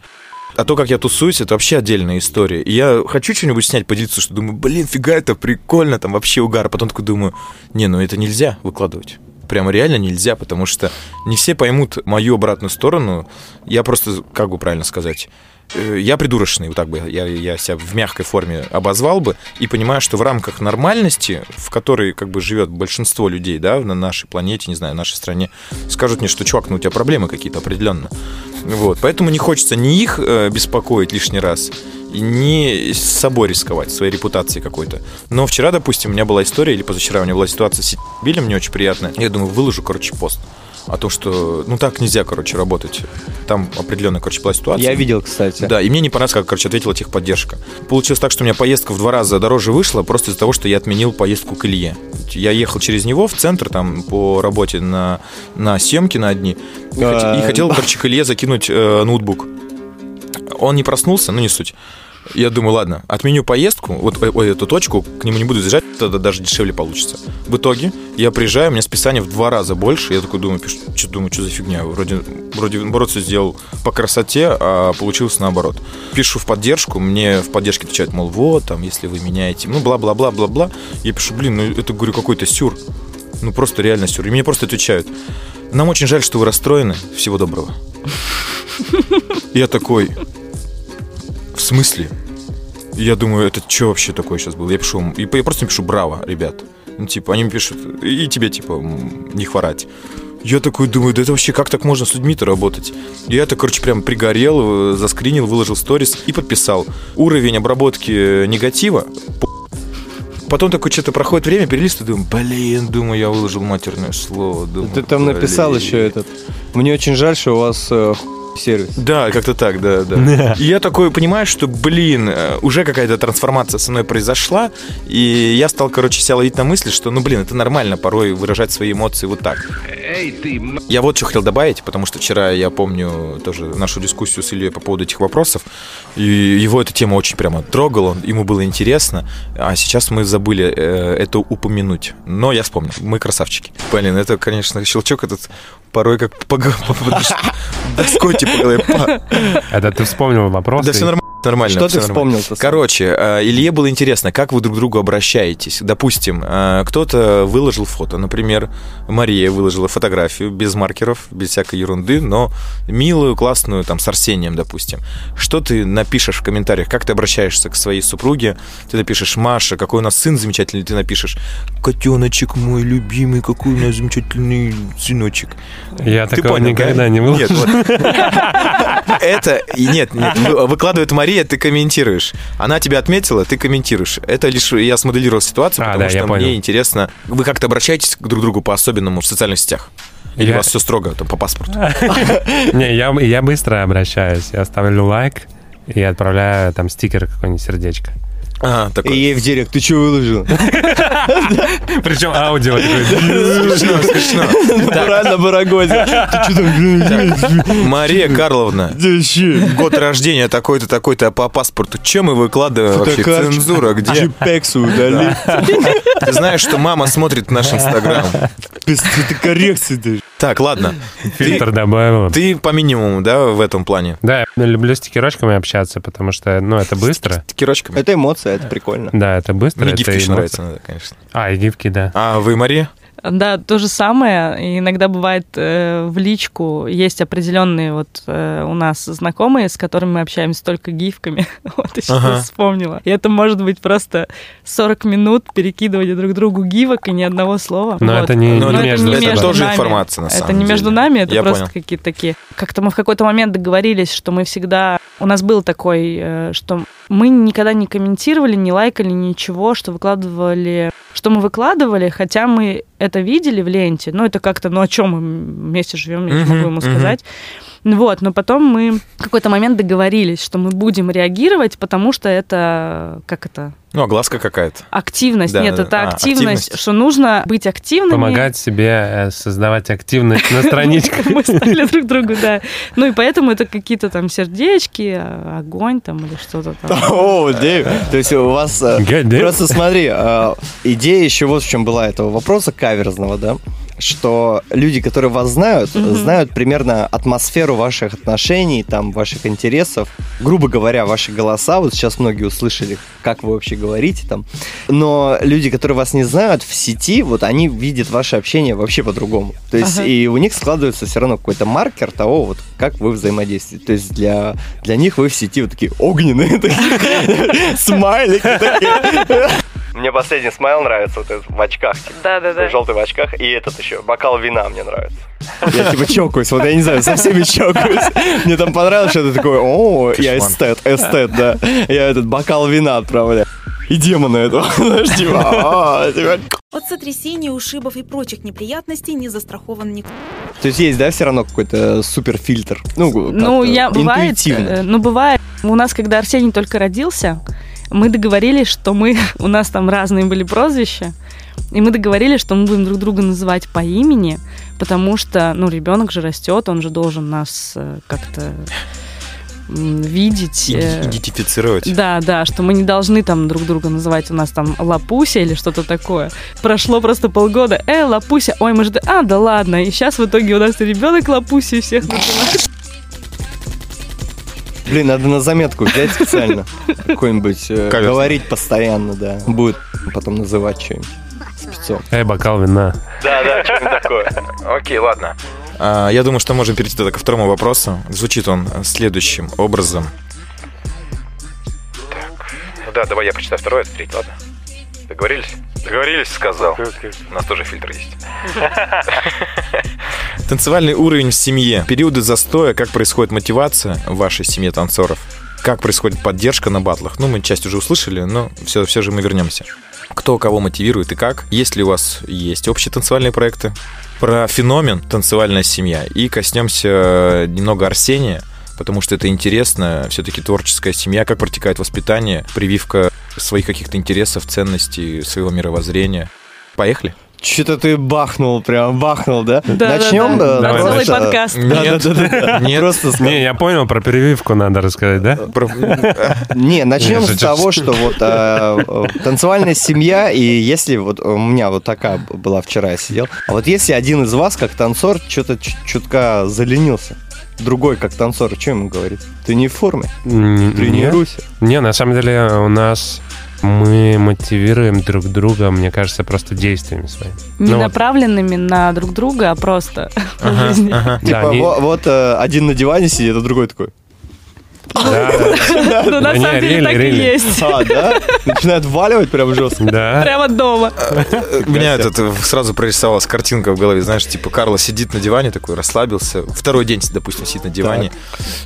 А то, как я тусуюсь, это вообще отдельная история. И я хочу что-нибудь снять, поделиться, что думаю, блин, фига, это прикольно, там вообще угар. А потом такой думаю, не, ну это нельзя выкладывать. Прямо реально нельзя, потому что не все поймут мою обратную сторону. Я просто, как бы правильно сказать, я придурочный, вот так бы я, я себя в мягкой форме обозвал бы, и понимаю, что в рамках нормальности, в которой как бы живет большинство людей, да, на нашей планете, не знаю, в нашей стране, скажут мне, что, чувак, ну у тебя проблемы какие-то определенно. Вот, поэтому не хочется ни их э, беспокоить лишний раз, и не с собой рисковать, своей репутацией какой-то. Но вчера, допустим, у меня была история, или позавчера у меня была ситуация с Билем, мне очень приятная. Я думаю, выложу, короче, пост о том, что, ну так нельзя, короче, работать. Там определенная, короче, была ситуация. Я видел, кстати. Да, и мне не понравилось, как, короче, ответила техподдержка. Получилось так, что у меня поездка в два раза дороже вышла, просто из-за того, что я отменил поездку к Илье. Я ехал через него в центр, там, по работе на, на съемки на одни, и, А. и хотел, короче, к Илье закинуть э, ноутбук. Он не проснулся, ну не суть. Я думаю, ладно, отменю поездку, вот э, ой, эту точку, к нему не буду заезжать, тогда даже дешевле получится. В итоге я приезжаю, у меня списание в два раза больше, я такой думаю, пишу, что думаю, что за фигня, вроде, вроде наоборот все сделал по красоте, а получилось наоборот. Пишу в поддержку, мне в поддержке отвечают, мол, вот, там, если вы меняете, ну, бла-бла-бла-бла-бла. Я пишу, блин, ну, это, говорю, какой-то сюр. Ну, просто реально сюр. И мне просто отвечают, нам очень жаль, что вы расстроены, всего доброго. Я такой, смысле? Я думаю, это что вообще такое сейчас было? Я пишу, и я просто пишу браво, ребят. Ну, типа, они мне пишут, и тебе, типа, не хворать. Я такой думаю, да это вообще как так можно с людьми-то работать? Я это, короче, прям пригорел, э, заскринил, выложил сторис и подписал. Уровень обработки негатива п***. Потом такое что-то проходит время, перелистываю, думаю, блин, думаю, я выложил матерное слово. Думаю, Ты там написал блин. еще этот. Мне очень жаль, что у вас э, сервис. Да, как-то так, да, да. И я такой понимаю, что, блин, э, уже какая-то трансформация со мной произошла, и я стал, короче, себя ловить на мысли, что, ну, блин, это нормально порой выражать свои эмоции вот так. Я вот что хотел добавить, потому что вчера я помню тоже нашу дискуссию с Ильей по поводу этих вопросов, и его эта тема очень прямо трогала, ему было интересно, а сейчас мы забыли э, это упомянуть. Но я вспомнил, мы красавчики. Блин, это, конечно, щелчок этот порой как по, по- по- по- доской по голове. Это ты вспомнил вопрос. Да все нормально. Нормально. Что ты вспомнил-то? Короче, э, Илье было интересно, как вы друг к другу обращаетесь. Допустим, э, кто-то выложил фото, например, Мария выложила фотографию без маркеров, без всякой ерунды, но милую, классную, там, с Арсением, допустим. Что ты напишешь в комментариях? Как ты обращаешься к своей супруге? Ты напишешь, Маша, какой у нас сын замечательный, ты напишешь, котеночек мой любимый, какой у нас замечательный сыночек. Я Ты такого понял, никогда да? не выложу. Нет, вот. Это, нет, нет, вы- выкладывает Мария, ты комментируешь. Она тебя отметила, ты комментируешь. Это лишь я смоделировал ситуацию, А, потому да, что мне интересно. Вы как-то обращаетесь к друг другу по-особенному в социальных сетях? Или Я- у вас все строго, там, по паспорту? Не, я, я быстро обращаюсь. Я ставлю лайк и отправляю там стикер какой-нибудь сердечко. А, И такой. ей в директ, ты что выложил? Причем аудио. Смешно, смешно. Натурально барагозил. Ты что там? Мария Карловна, год рождения такой-то, такой-то по паспорту. Чем мы выкладываем вообще? Цензура где? Джипексу удали. Ты знаешь, что мама смотрит наш инстаграм. Без коррекции ты. Так, ладно. Фильтр добавил. ты по минимуму, да, в этом плане? Да, я люблю стикерочками общаться, потому что, ну, это быстро. Кирочками? Это эмоция, это прикольно. Да, это быстро. Мне это гифки еще нравятся, иногда, конечно. А, и гифки, да. А вы, Мария? Да, то же самое. Иногда бывает э, в личку есть определенные вот э, у нас знакомые, с которыми мы общаемся только гифками. вот я сейчас Ага. вспомнила. И это может быть просто 40 минут перекидывания друг другу гивок и ни одного слова. Но Вот. это не, Но не это- между это собой. тоже нами. информация, на Это самом не между деле. нами, это Я просто какие-то такие. Как-то мы в какой-то момент договорились, что мы всегда... У нас был такой, э, что Мы никогда не комментировали, не лайкали ничего, что выкладывали, что мы выкладывали, хотя мы это видели в ленте. Ну, это как-то, ну, о чем мы вместе живем, я не могу ему сказать. Вот, но потом мы в какой-то момент договорились, что мы будем реагировать, потому что это, как это, Ну, огласка какая-то. активность. Да, Нет, да. это А, активность, активность. что нужно быть активными. Помогать себе э, создавать активность на страничках. Мы стали друг другу, да. Ну и поэтому это какие-то там сердечки, а, огонь там или что-то там. О, Дэйв. То есть у вас... э. Просто смотри, э, идея еще вот в чем была этого вопроса каверзного, да? Что люди, которые вас знают, Мгм. знают примерно атмосферу ваших отношений, там, ваших интересов. Грубо говоря, ваши голоса, вот сейчас многие услышали, как вы вообще говорите там. Но люди, которые вас не знают в сети, вот они видят ваше общение вообще по-другому. То есть Ага. и у них складывается все равно какой-то маркер того, вот как вы взаимодействуете. То есть для, для них вы в сети вот такие огненные, такие, смайлики такие. Мне последний смайл нравится, вот этот в очках, типа, Да-да-да. желтый в очках, и этот еще, бокал вина мне нравится. Я типа чокаюсь, вот я не знаю, со всеми чокаюсь. Мне там понравилось, что ты такой, о, я эстет, эстет, да. Я этот бокал вина отправляю. И демона этого, знаешь, типа, «А, типа». От сотрясений, ушибов и прочих неприятностей не застрахован никто. То есть есть, да, все равно какой-то супер фильтр? Ну, Ну, я бывает, интуитивно. э, ну бывает. У нас, когда Арсений только родился, мы договорились, что мы, у нас там разные были прозвища, и мы договорились, что мы будем друг друга называть по имени, потому что, ну, ребенок же растет, он же должен нас э, как-то видеть. э, Иди- Идентифицировать. Да, да, что мы не должны там друг друга называть у нас там Лапуся или что-то такое. Прошло просто полгода. Э, Лапуся. Ой, мы же... А, да ладно. И сейчас в итоге у нас ребенок Лапуся и всех называет. Блин, надо на заметку взять специально. Какой-нибудь, э, говорить постоянно, да. Будет потом называть что-нибудь. Спецом. Эй, бокал вина. Да, да, что-нибудь такое. Окей, ладно. А, Я думаю, что можем перейти тогда ко второму вопросу. Звучит он следующим образом. Ну да, давай я прочитаю второй, это третий, ладно? Договорились? Договорились, сказал. У нас тоже фильтр есть. Танцевальный уровень в семье. Периоды застоя, как происходит мотивация в вашей семье танцоров? Как происходит поддержка на батлах? Ну, мы часть уже услышали, но все, все же мы вернемся. Кто кого мотивирует и как? Есть ли у вас есть общие танцевальные проекты? Про феномен танцевальная семья. И коснемся немного Арсения, потому что это интересно. Все-таки творческая семья. Как протекает воспитание, прививка своих каких-то интересов, ценностей, своего мировоззрения. Поехали? Что-то ты бахнул, прям бахнул, да? Да, Начнем? да, да. целый э, подкаст. Да, Нет. да, да, да. Нет. Просто Не, я понял, про прививку надо рассказать, да? Про- Не, начнем Не, с того, что вот э, э, танцевальная семья, и если вот у меня вот такая была вчера, я сидел, а вот если один из вас, как танцор, что-то чутка заленился, другой, как танцор, что ему говорит? Ты не в форме, Н- тренируйся. Не, не, на самом деле у нас мы мотивируем друг друга, мне кажется, просто действиями своими. Не Ну вот, направленными на друг друга, а просто по Ага, жизни. ага. да, Типа не- во- вот э, один на диване сидит, а другой такой. Да, Ну, на самом деле так и есть. А, да? Начинает валивать прям жестко. да. Прямо дома. У меня этот э, сразу прорисовалась картинка в голове, знаешь, типа Карло сидит на диване такой, расслабился, второй день, допустим, сидит на диване,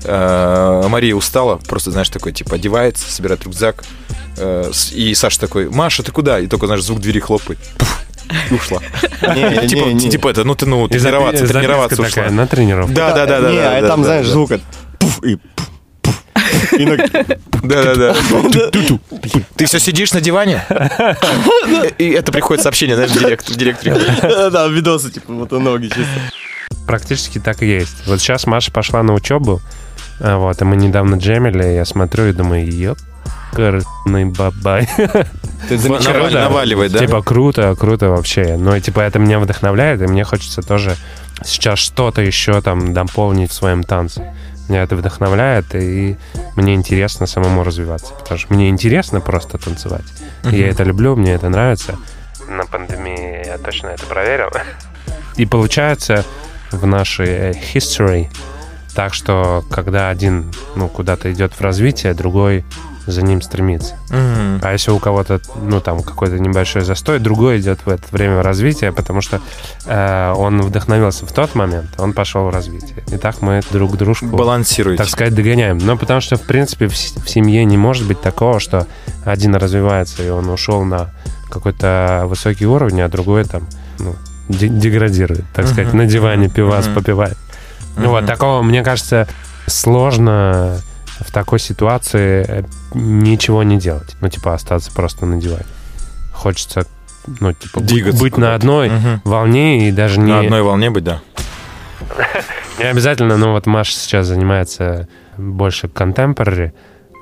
Э, Мария устала, просто, знаешь, такой, типа, одевается, собирает рюкзак, э, и Саша такой, Маша, ты куда? И только, знаешь, звук двери хлопает, Пуф, и ушла. Не, Типа, не, не. типа это, ну ты, ну, тренироваться, тренироваться такая, ушла. на тренировку. Да, да, да, да. Не, а там, знаешь, звук и пуф, пуф. И на- Да, да, да. Ты все сидишь на диване? И это приходит сообщение, знаешь, директ, директору. Да, видосы, типа, вот и ноги чисто. Практически так и есть. Вот сейчас Маша пошла на учебу, а, вот, и мы недавно джемили, я смотрю и думаю, ёпкарный бабай. Ты замечаешь? Наваливает, да? Типа круто, круто вообще. Но типа это меня вдохновляет, и мне хочется тоже сейчас что-то еще там дополнить в своем танце. Меня это вдохновляет, и мне интересно самому развиваться. Потому что мне интересно просто танцевать. Я это люблю, мне это нравится. На пандемии я точно это проверил. И получается в нашей history так, что когда один ну, куда-то идет в развитие, другой за ним стремиться. Мгм. А если у кого-то, ну, там, какой-то небольшой застой, другой идет в это время развития, потому что э, он вдохновился в тот момент, он пошел в развитие. И так мы друг дружку, Балансируете. так сказать, догоняем. Ну, потому что, в принципе, в, в семье не может быть такого, что один развивается, и он ушел на какой-то высокий уровень, а другой там, ну, де- деградирует, так сказать, Мгм. на диване пивас Мгм. попивает. Ну вот, такого, мне кажется, сложно в такой ситуации э, ничего не делать. Ну, типа, остаться просто на диване. Хочется, ну, типа, Двигаться быть на одной Мгм. волне и даже не... На одной волне быть, да. Не обязательно, но вот Маша сейчас занимается больше контемпорари.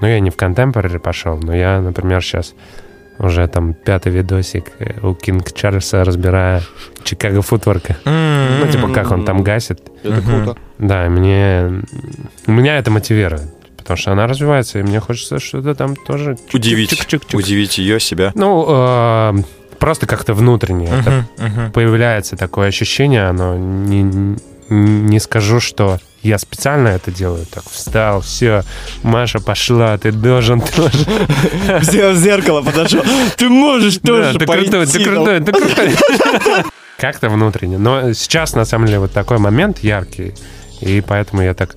Ну, я не в контемпорари пошел, но я, например, сейчас уже там пятый видосик э, у Кинг Чарльза разбираю Чикаго футворка. Ну, типа, как он там гасит. Это круто. Да, мне... Меня это мотивирует. Потому что она развивается, и мне хочется что-то там тоже... Удивить. Удивить ее, себя. Ну, э, просто как-то внутренне. Это Мгм, мгм. появляется такое ощущение, оно не, не скажу, что я специально это делаю. Так, встал, все, Маша пошла, ты должен тоже. Взял в зеркало, подошел. Ты можешь Да, тоже ты пойти. крутой, ты крутой, ты крутой. Как-то внутренне. Но сейчас, на самом деле, вот такой момент яркий, и поэтому я так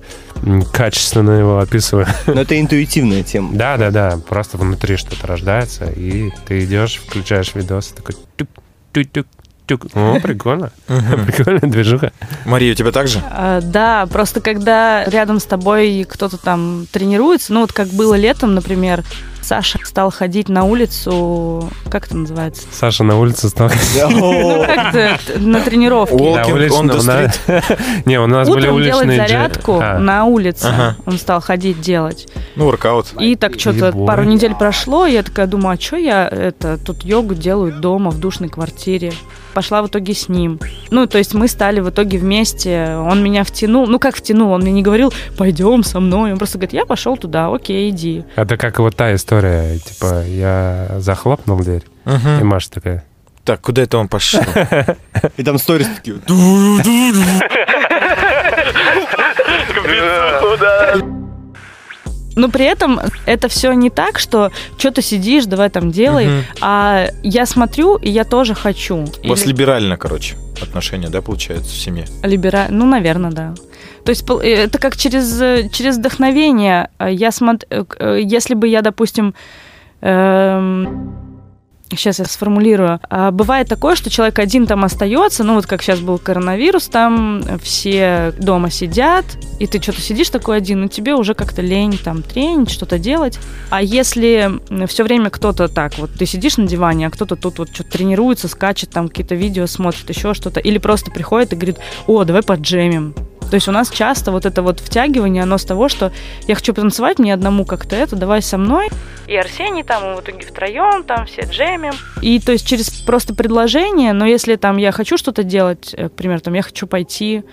качественно его описываю. Но это интуитивная тема. Да, да, да. Просто внутри что-то рождается, и ты идешь, включаешь видос, такой тюк, тюк, тюк, тюк. О, прикольно. Прикольная движуха. Мария, у тебя так же? А, Да, просто когда рядом с тобой кто-то там тренируется, ну вот как было летом, например, Саша стал ходить на улицу, как это называется? Саша на улице стал... Ну, как это, на тренировке. Не, у нас были делать уличные... дже- зарядку А, на улице. Он стал ходить делать. Ну, воркаут. И так что-то пару недель прошло, я такая думаю, а что я это тут йогу делаю дома в душной квартире? Пошла в итоге с ним. Ну, то есть мы стали в итоге вместе. Он меня втянул. Ну, как втянул? Он мне не говорил, пойдем со мной. Он просто говорит, я пошел туда, окей, иди. Это как вот та история, типа, я захлопнул дверь, и Мгм. Маша такая... Так, куда это он пошел? И там сторис такие. Но при этом это все не так, что что ты сидишь, давай там делай, Мгм. а я смотрю, и я тоже хочу. У вас Или- либерально, короче, отношения, да, получается, в семье? Либера... Ну, наверное, да. То есть э, это как через, э, через вдохновение. А Я смотрю, если бы я, допустим, сейчас я сформулирую. А Бывает такое, что человек один там остается, ну вот как сейчас был коронавирус, там все дома сидят, и ты что-то сидишь такой один, но тебе уже как-то лень там тренить, что-то делать. А если все время кто-то так, вот ты сидишь на диване, а кто-то тут вот что-то тренируется, скачет, там какие-то видео смотрит, еще что-то, или просто приходит и говорит, о, давай поджемим. То есть у нас часто вот это вот втягивание, оно с того, что я хочу потанцевать, мне одному как-то это, давай со мной. И Арсений там, мы в итоге втроем, там все джемим. И то есть через просто предложение, но если там я хочу что-то делать, э, к примеру, там я хочу пойти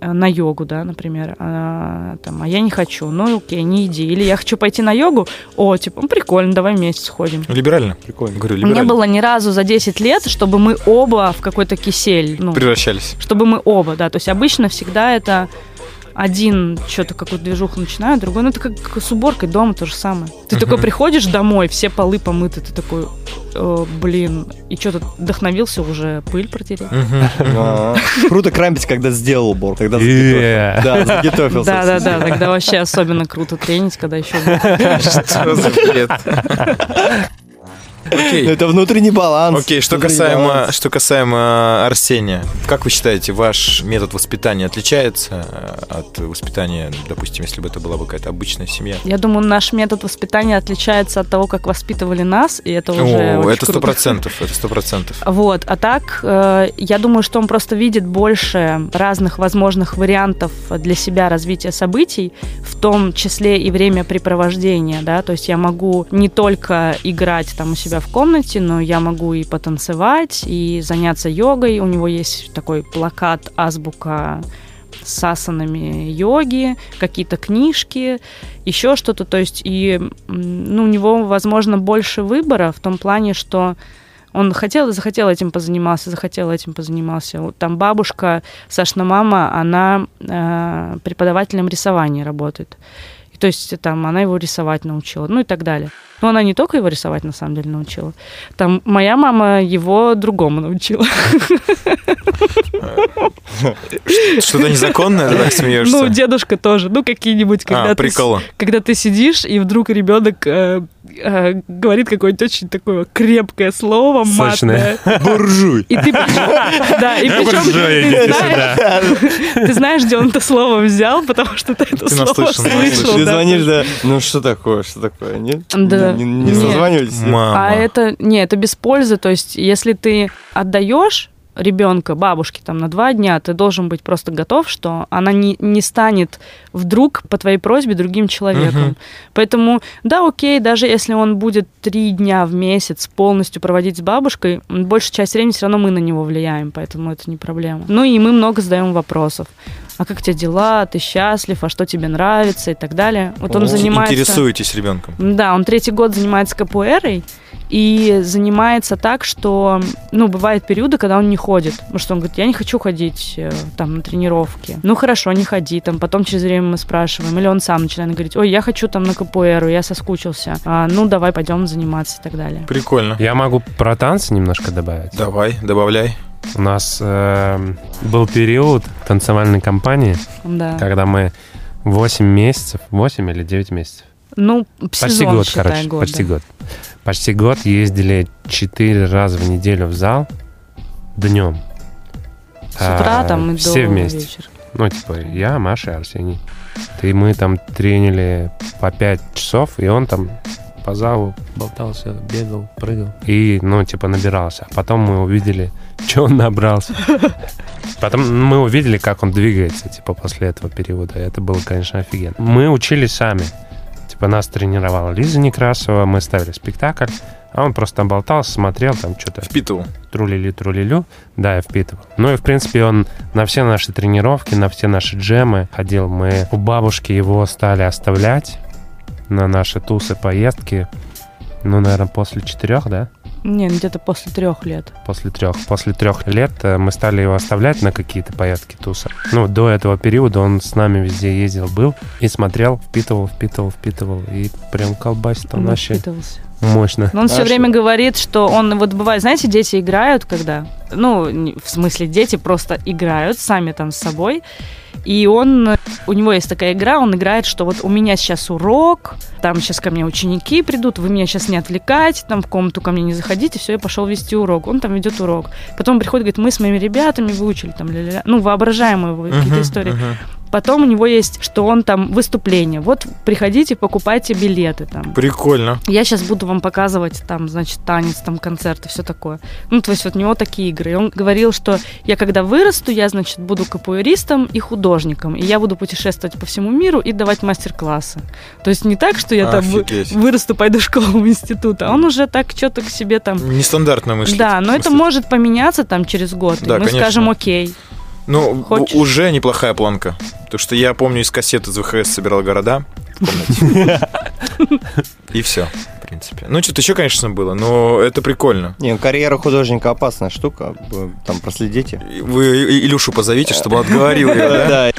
на йогу, да, например, а, там, а я не хочу, ну окей, не иди. Или я хочу пойти на йогу, о, типа, ну, прикольно, давай вместе сходим. Либерально? Прикольно. Говорю, Не либерально. было ни разу за 10 лет, чтобы мы оба в какой-то кисель, ну, Превращались. чтобы мы оба, да, то есть обычно всегда это один что-то какую-то движуху начинает, другой, ну это как с уборкой дома то же самое. Ты такой приходишь домой, все полы помыты, ты такой, «Э, блин, и что-то вдохновился уже пыль протереть. А, Круто крампить, когда сделал уборку. Когда. Да, заготовился. Да, да, да, тогда вообще особенно круто тренить, когда еще Что за бред? Окей. Это внутренний баланс. Окей, что касаемо, баланс. что касаемо Арсения, как вы считаете, ваш метод воспитания отличается э, от воспитания, допустим, если бы это была бы какая-то обычная семья? Я думаю, наш метод воспитания отличается от того, как воспитывали нас, и это уже О, очень это сто процентов, это сто процентов. Вот, а так, э, я думаю, что он просто видит больше разных возможных вариантов для себя развития событий, в том числе и времяпрепровождения, да, то есть я могу не только играть там у себя в комнате, но я могу и потанцевать, и заняться йогой, у него есть такой плакат «Азбука с асанами йоги, какие-то книжки, еще что-то, то есть и ну, у него, возможно, больше выбора в том плане, что он хотел, захотел этим позанимался, захотел этим позанимался. Вот Там бабушка, Сашна мама, она э, преподавателем рисования работает. И То есть там она его рисовать научила, ну и так далее. Но она не только его рисовать, на самом деле, научила. Там моя мама его другому научила. Что-то незаконное, ты так смеешься? Ну, дедушка тоже. Ну, какие-нибудь, когда, А, ты, с- приколы. когда ты сидишь, и вдруг ребенок э, э, говорит какое-нибудь очень такое крепкое слово, Сочное. матное. Буржуй. И ты причем, да, и причем ты знаешь, ты знаешь, где он это слово взял, потому что ты это Ты слово слышал. Ты да. звонишь, да? Ну что такое, что такое, нет? Да. Не, не Нет. созванивались? Мама. А это, не, это без пользы. То есть, если ты отдаешь ребенка бабушке там на два дня, ты должен быть просто готов, что она не, не станет вдруг по твоей просьбе другим человеком. Мгм. Поэтому, да, окей, даже если он будет три дня в месяц полностью проводить с бабушкой, большая часть времени все равно мы на него влияем, поэтому это не проблема. Ну и мы много задаем вопросов. А как у тебя дела? Ты счастлив? А что тебе нравится? И так далее. Вот он занимается... Интересуетесь ребенком. Да, он третий год занимается капуэрой и занимается так, что, ну, бывают периоды, когда он не ходит, потому что он говорит, я не хочу ходить э, там на тренировки. Ну, хорошо, не ходи, там, потом через время мы спрашиваем, или он сам начинает говорить, ой, я хочу там на капуэру, я соскучился, А, ну, давай пойдем заниматься и так далее. Прикольно. Я могу про танцы немножко добавить. Давай, добавляй. У нас э, был период танцевальной кампании, Да. когда мы 8 месяцев, 8 или 9 месяцев, Ну, почти сезон, год, считай, короче, год, почти да. год. Почти год ездили 4 раза в неделю в зал днем. С утра А, там и до все вместе. вечера. Ну, типа, я, Маша и Арсений. И мы там тренили по 5 часов, и он там по залу болтался, бегал, прыгал. И, ну, типа, набирался. А потом мы увидели, что он набрался. Потом мы увидели, как он двигается, типа, после этого периода. Это было, конечно, офигенно. Мы учились сами. Типа, нас тренировала Лиза Некрасова, мы ставили спектакль, а он просто там болтался, смотрел, там что-то Впитывал. трулили трулилю, да, я впитывал. Ну и, в принципе, он на все наши тренировки, на все наши джемы ходил. Мы у бабушки его стали оставлять на наши тусы, поездки. Ну, наверное, после четырех, да? Не, где-то после трех лет. После трех. После трех лет э, мы стали его оставлять на какие-то поездки туса. Ну, до этого периода он с нами везде ездил, был и смотрел, впитывал, впитывал, впитывал. И прям колбасит он вообще воспитывался. мощно. Но он все Хорошо. время говорит, что он, вот бывает, знаете, дети играют, когда, ну, в смысле, дети просто играют сами там с собой, и он, у него есть такая игра, он играет, что вот у меня сейчас урок, там сейчас ко мне ученики придут, вы меня сейчас не отвлекайте, там в комнату ко мне не заходите, все, я пошел вести урок. Он там ведет урок. Потом приходит, говорит, мы с моими ребятами выучили там, ля-ля-ля». ну, воображаемые какие-то Мгм, истории. мгм. Потом у него есть, что он там выступление. Вот приходите, покупайте билеты там. Прикольно. Я сейчас буду вам показывать там, значит, танец, там концерт и все такое. Ну, то есть вот у него такие игры. И он говорил, что я когда вырасту, я, значит, буду капуэристом и художником. И я буду путешествовать по всему миру и давать мастер-классы. То есть не так, что я там Офигеть. вырасту, пойду в школу, в институт, а он уже так что-то к себе там... Нестандартно мысль. Да, но это может поменяться там через год. Да, и мы конечно. скажем, окей. Ну, Хочешь? уже неплохая планка. Потому что я помню из кассеты из ВХС собирал города в комнате. И все, в принципе. Ну, что-то еще, конечно, было, но это прикольно. Не, ну, карьера художника опасная штука, вы там проследите. Вы Илюшу позовите, чтобы он отговорил ее, да?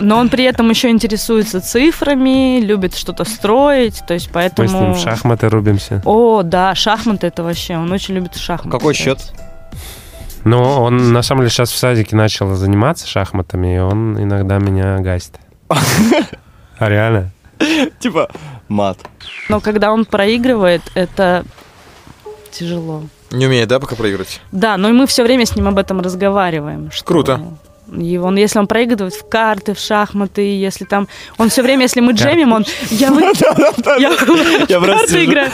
Но он при этом еще интересуется цифрами, любит что-то строить, то есть Мы поэтому... с ним в шахматы рубимся. О, да, шахматы это вообще, он очень любит шахматы. какой счет? Но он, на самом деле, сейчас в садике начал заниматься шахматами, и он иногда меня гасит. А реально? Типа мат. Но когда он проигрывает, это тяжело. Не умеет, да, пока проиграть? Да, но и мы все время с ним об этом разговариваем. что Круто. И он, если он проигрывает в карты, в шахматы, если там... Он все время, если мы джемим, он... Я, в карты играю.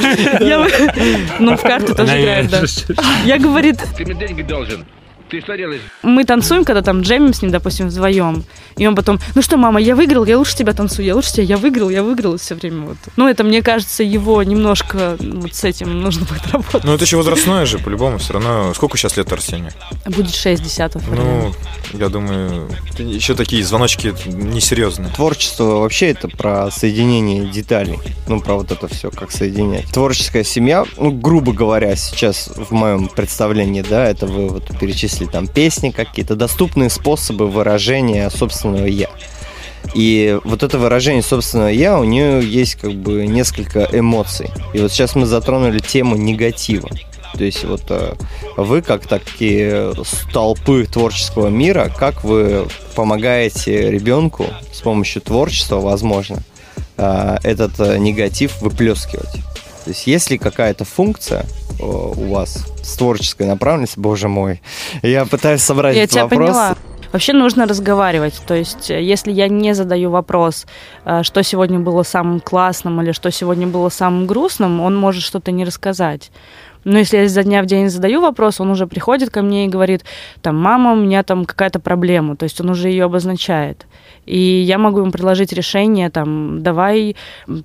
Ну, в карты тоже играет, да. Я, говорит, Ты мне деньги должен. Ты что делаешь? мы танцуем, когда там джемим с ним, допустим, вдвоем. И он потом, ну что, мама, я выиграл, я лучше тебя танцую, я лучше тебя, я выиграл, я выиграл все время. Вот. Ну, это, мне кажется, его немножко ну, вот с этим нужно будет работать. Ну, это еще возрастное же, по-любому, все равно. Сколько сейчас лет Арсению? Будет 6 десятых. Ну, я думаю, еще такие звоночки несерьезные. Творчество вообще это про соединение деталей. Ну, про вот это все, как соединять. Творческая семья, ну, грубо говоря, сейчас в моем представлении, да, это вы вот перечислили там песни какие-то, доступные способы выражения собственного я. И вот это выражение собственного «я», у нее есть как бы несколько эмоций. И вот сейчас мы затронули тему негатива. То есть вот э, вы, как такие столпы творческого мира, как вы помогаете ребенку с помощью творчества, возможно, э, этот э, негатив выплескивать? То есть есть ли какая-то функция у вас с творческой направленностью? Боже мой, я пытаюсь собрать я этот тебя вопрос. Поняла. Вообще нужно разговаривать. То есть, если я не задаю вопрос, что сегодня было самым классным или что сегодня было самым грустным, он может что-то не рассказать. Но если я за дня в день задаю вопрос, он уже приходит ко мне и говорит, там, мама, у меня там какая-то проблема, то есть он уже ее обозначает. И я могу ему предложить решение, там, давай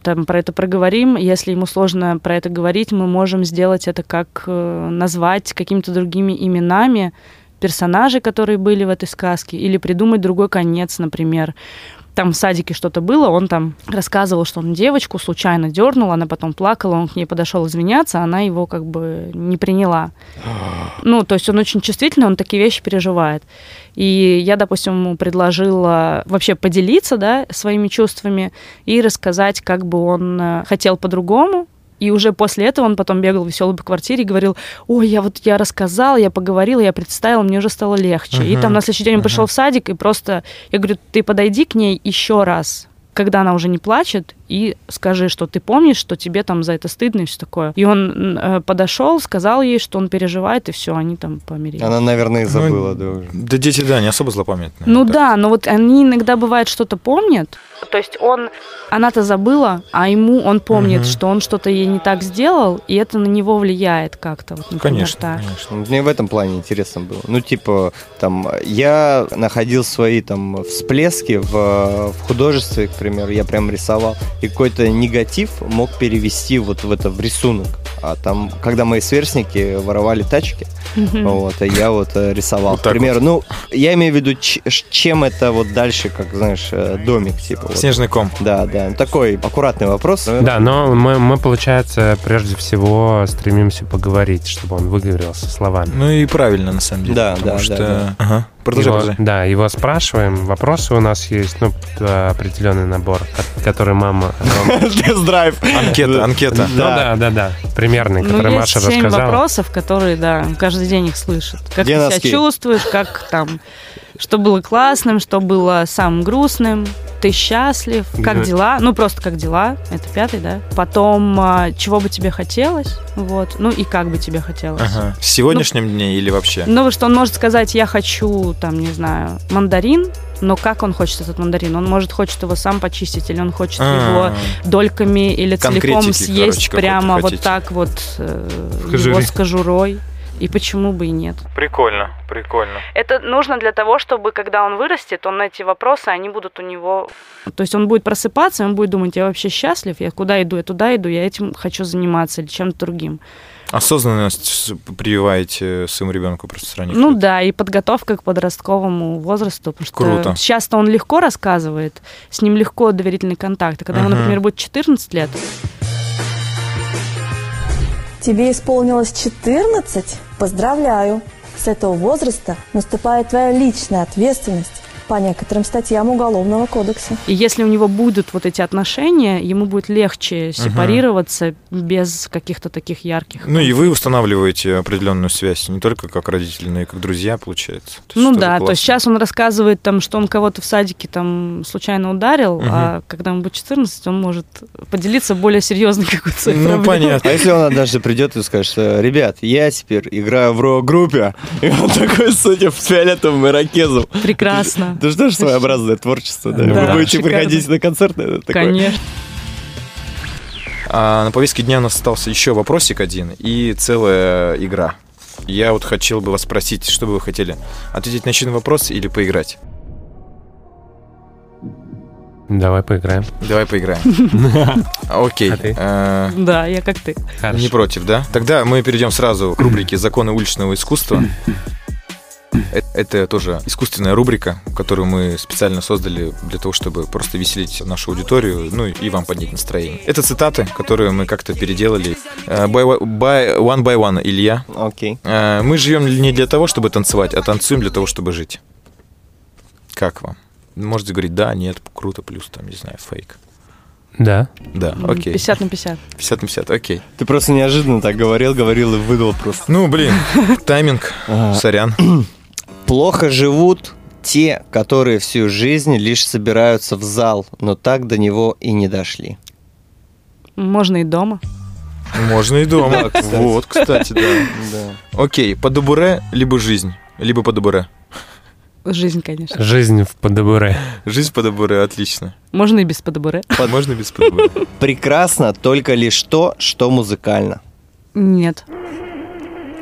там, про это проговорим. Если ему сложно про это говорить, мы можем сделать это как э, назвать какими-то другими именами персонажей, которые были в этой сказке, или придумать другой конец, например там в садике что-то было, он там рассказывал, что он девочку случайно дернул, она потом плакала, он к ней подошел извиняться, она его как бы не приняла. Ну, то есть он очень чувствительный, он такие вещи переживает. И я, допустим, ему предложила вообще поделиться, да, своими чувствами и рассказать, как бы он э, хотел по-другому, и уже после этого он потом бегал веселый по квартире и говорил, ой, я вот я рассказал, я поговорил, я представил, мне уже стало легче. Uh-huh. И там на следующий день он uh-huh. пришел в садик и просто, я говорю, ты подойди к ней еще раз, когда она уже не плачет, и скажи, что ты помнишь, что тебе там за это стыдно и все такое. И он э, подошел, сказал ей, что он переживает, и все, они там помирились. Она, наверное, и Ну, забыла, да, уже. Да дети, да, не особо злопамятные. Ну Так. да, но вот они иногда бывает что-то помнят. То есть он, она-то забыла, а ему он помнит, Мгм. что он что-то ей не так сделал, и это на него влияет как-то. Вот, например, Конечно, так. конечно. Ну, Мне в этом плане интересно было. Ну, типа, там, я находил свои там всплески в, в художестве, к примеру, я прям рисовал, и какой-то негатив мог перевести вот в это в рисунок. А там, когда мои сверстники воровали тачки, вот, и я вот э, рисовал. Вот к примеру, ну, я имею в виду, чем это вот дальше, как, знаешь, э, домик, типа. вот. Снежный ком. Да, да. Такой аккуратный вопрос. Да, но мы, мы, получается, прежде всего стремимся поговорить, чтобы он выговорился словами. Ну и правильно, на самом деле. Да, потому да, что... да, да. Ага. Продолжай, Его- продолжай. да, его спрашиваем. Вопросы у нас есть, ну, определенный набор, ко- который мама... Тест-драйв. Анкета, анкета. Ну да, да, да, примерный, Ну, который есть Маша семь рассказала. вопросов, которые, да, каждый день их слышат. Как ты себя чувствуешь, как там, что было классным, что было самым грустным, ты счастлив, как Да. дела, ну просто как дела, это пятый, да. Потом, а, чего бы тебе хотелось, вот, ну и как бы тебе хотелось. Ага. В сегодняшнем дне или вообще? Ну, что он может сказать, я хочу, там, не знаю, мандарин, но как он хочет этот мандарин? Он может хочет его сам почистить, или он хочет А, его дольками или целиком съесть короче, прямо вот хотите. так вот э, его с кожурой. И почему бы и нет? Прикольно, прикольно. Это нужно для того, чтобы когда он вырастет, он на эти вопросы, они будут у него... То есть он будет просыпаться, и он будет думать, я вообще счастлив, я куда иду, я туда иду, я этим хочу заниматься или чем-то другим. Осознанность прививаете своему ребенку просто с ранних Ну да, и подготовка к подростковому возрасту, потому что Круто. часто он легко рассказывает, с ним легко доверительный контакт. А когда ему, Мгм. например, будет 14 лет, Тебе исполнилось 14? Поздравляю! С этого возраста наступает твоя личная ответственность по некоторым статьям Уголовного кодекса. и если у него будут вот эти отношения, ему будет легче сепарироваться без каких-то таких ярких. Ну и вы устанавливаете определенную связь, не только как родители, но и как друзья, получается. То Ну да, то классно. есть сейчас он рассказывает, там, что он кого-то в садике там случайно ударил, а когда ему будет 14, он может поделиться более серьезной какой-то своей Ну, проблемой. понятно. А если он однажды придет и скажет, что, ребят, я теперь играю в рок-группе, и он такой с этим с фиолетовым ирокезом. Прекрасно. Это же тоже своеобразное творчество, да? Да, Вы будете приходить на концерты? такое? Конечно. А на повестке дня у нас остался еще вопросик один и целая игра. Я вот хотел бы вас спросить, что бы вы хотели? Ответить на один вопрос или поиграть? Давай поиграем. Давай поиграем. Окей. А э, Да, я как ты. Не против, да? Тогда мы перейдем сразу к рубрике «Законы уличного искусства». Э- Это тоже искусственная рубрика, которую мы специально создали для того, чтобы просто веселить нашу аудиторию, ну и вам поднять настроение. Это цитаты, которые мы как-то переделали. Э, By, by- one by one, Илья. Окей. Э, Мы живем не для того, чтобы танцевать, а танцуем для того, чтобы жить. Как вам? Можете говорить да, нет, круто, плюс, там, не знаю, фейк. Да. Да, окей. 50 на 50. 50 на 50, окей. Ты просто неожиданно так говорил, говорил и выдал просто. Ну, блин, тайминг, сорян. Плохо живут те, которые всю жизнь лишь собираются в зал, но так до него и не дошли. Можно и дома. Можно и дома. Вот, кстати, да. Окей, по дубуре, либо жизнь, либо по дубуре. Жизнь, конечно. Жизнь в ПДБР. Жизнь по дубуре, отлично. Можно и без подобуре. Можно без по дубуре. Прекрасно только лишь то, что музыкально. Нет.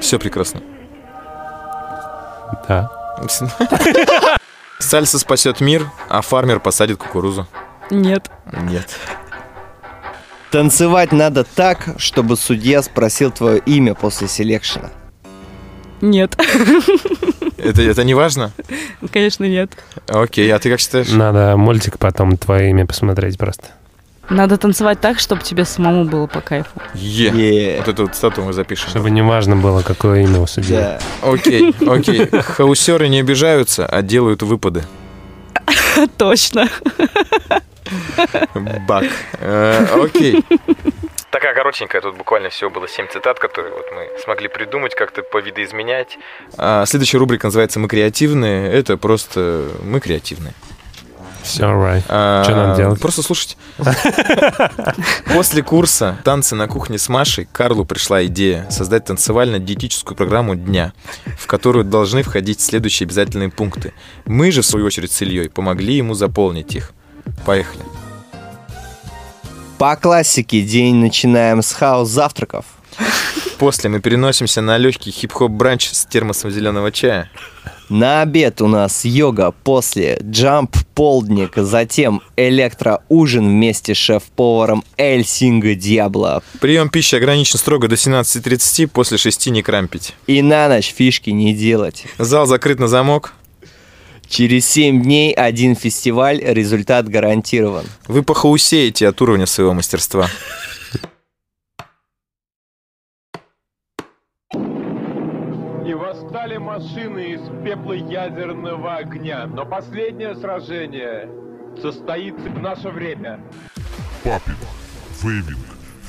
Все прекрасно. Да. Сальса спасет мир, а фармер посадит кукурузу. Нет. Нет. Танцевать надо так, чтобы судья спросил твое имя после селекшена. Нет. Это, это не важно? Конечно, нет. Окей, а ты как считаешь? Надо мультик потом твое имя посмотреть просто. Надо танцевать так, чтобы тебе самому было по кайфу. Е. Е. Вот эту вот стату мы запишем. Чтобы не важно было, какое имя у судьи. Да. Окей, окей. Хаусеры не обижаются, а делают выпады. Точно. Бак. Э, Окей. Такая коротенькая, тут буквально всего было 7 цитат, которые вот мы смогли придумать, как-то по видоизменять. А, следующая рубрика называется «Мы креативные». Это просто «Мы креативные». Все, right. А, Что нам делать? Просто слушать. После курса «Танцы на кухне с Машей» Карлу пришла идея создать танцевально-диетическую программу дня, в которую должны входить следующие обязательные пункты. Мы же, в свою очередь, с Ильей помогли ему заполнить их. Поехали. По классике день начинаем с хаус-завтраков. После мы переносимся на легкий хип-хоп бранч с термосом зеленого чая. На обед у нас йога, после джамп полдник, затем электроужин вместе с шеф-поваром Эль Синго Диабло. Прием пищи ограничен строго до 17.30, после 6 не крампить. И на ночь фишки не делать. Зал закрыт на замок. Через 7 дней один фестиваль, результат гарантирован. Вы похаусеете от уровня своего мастерства. Машины из пепла ядерного огня. Но последнее сражение состоится в наше время. Popping, waving,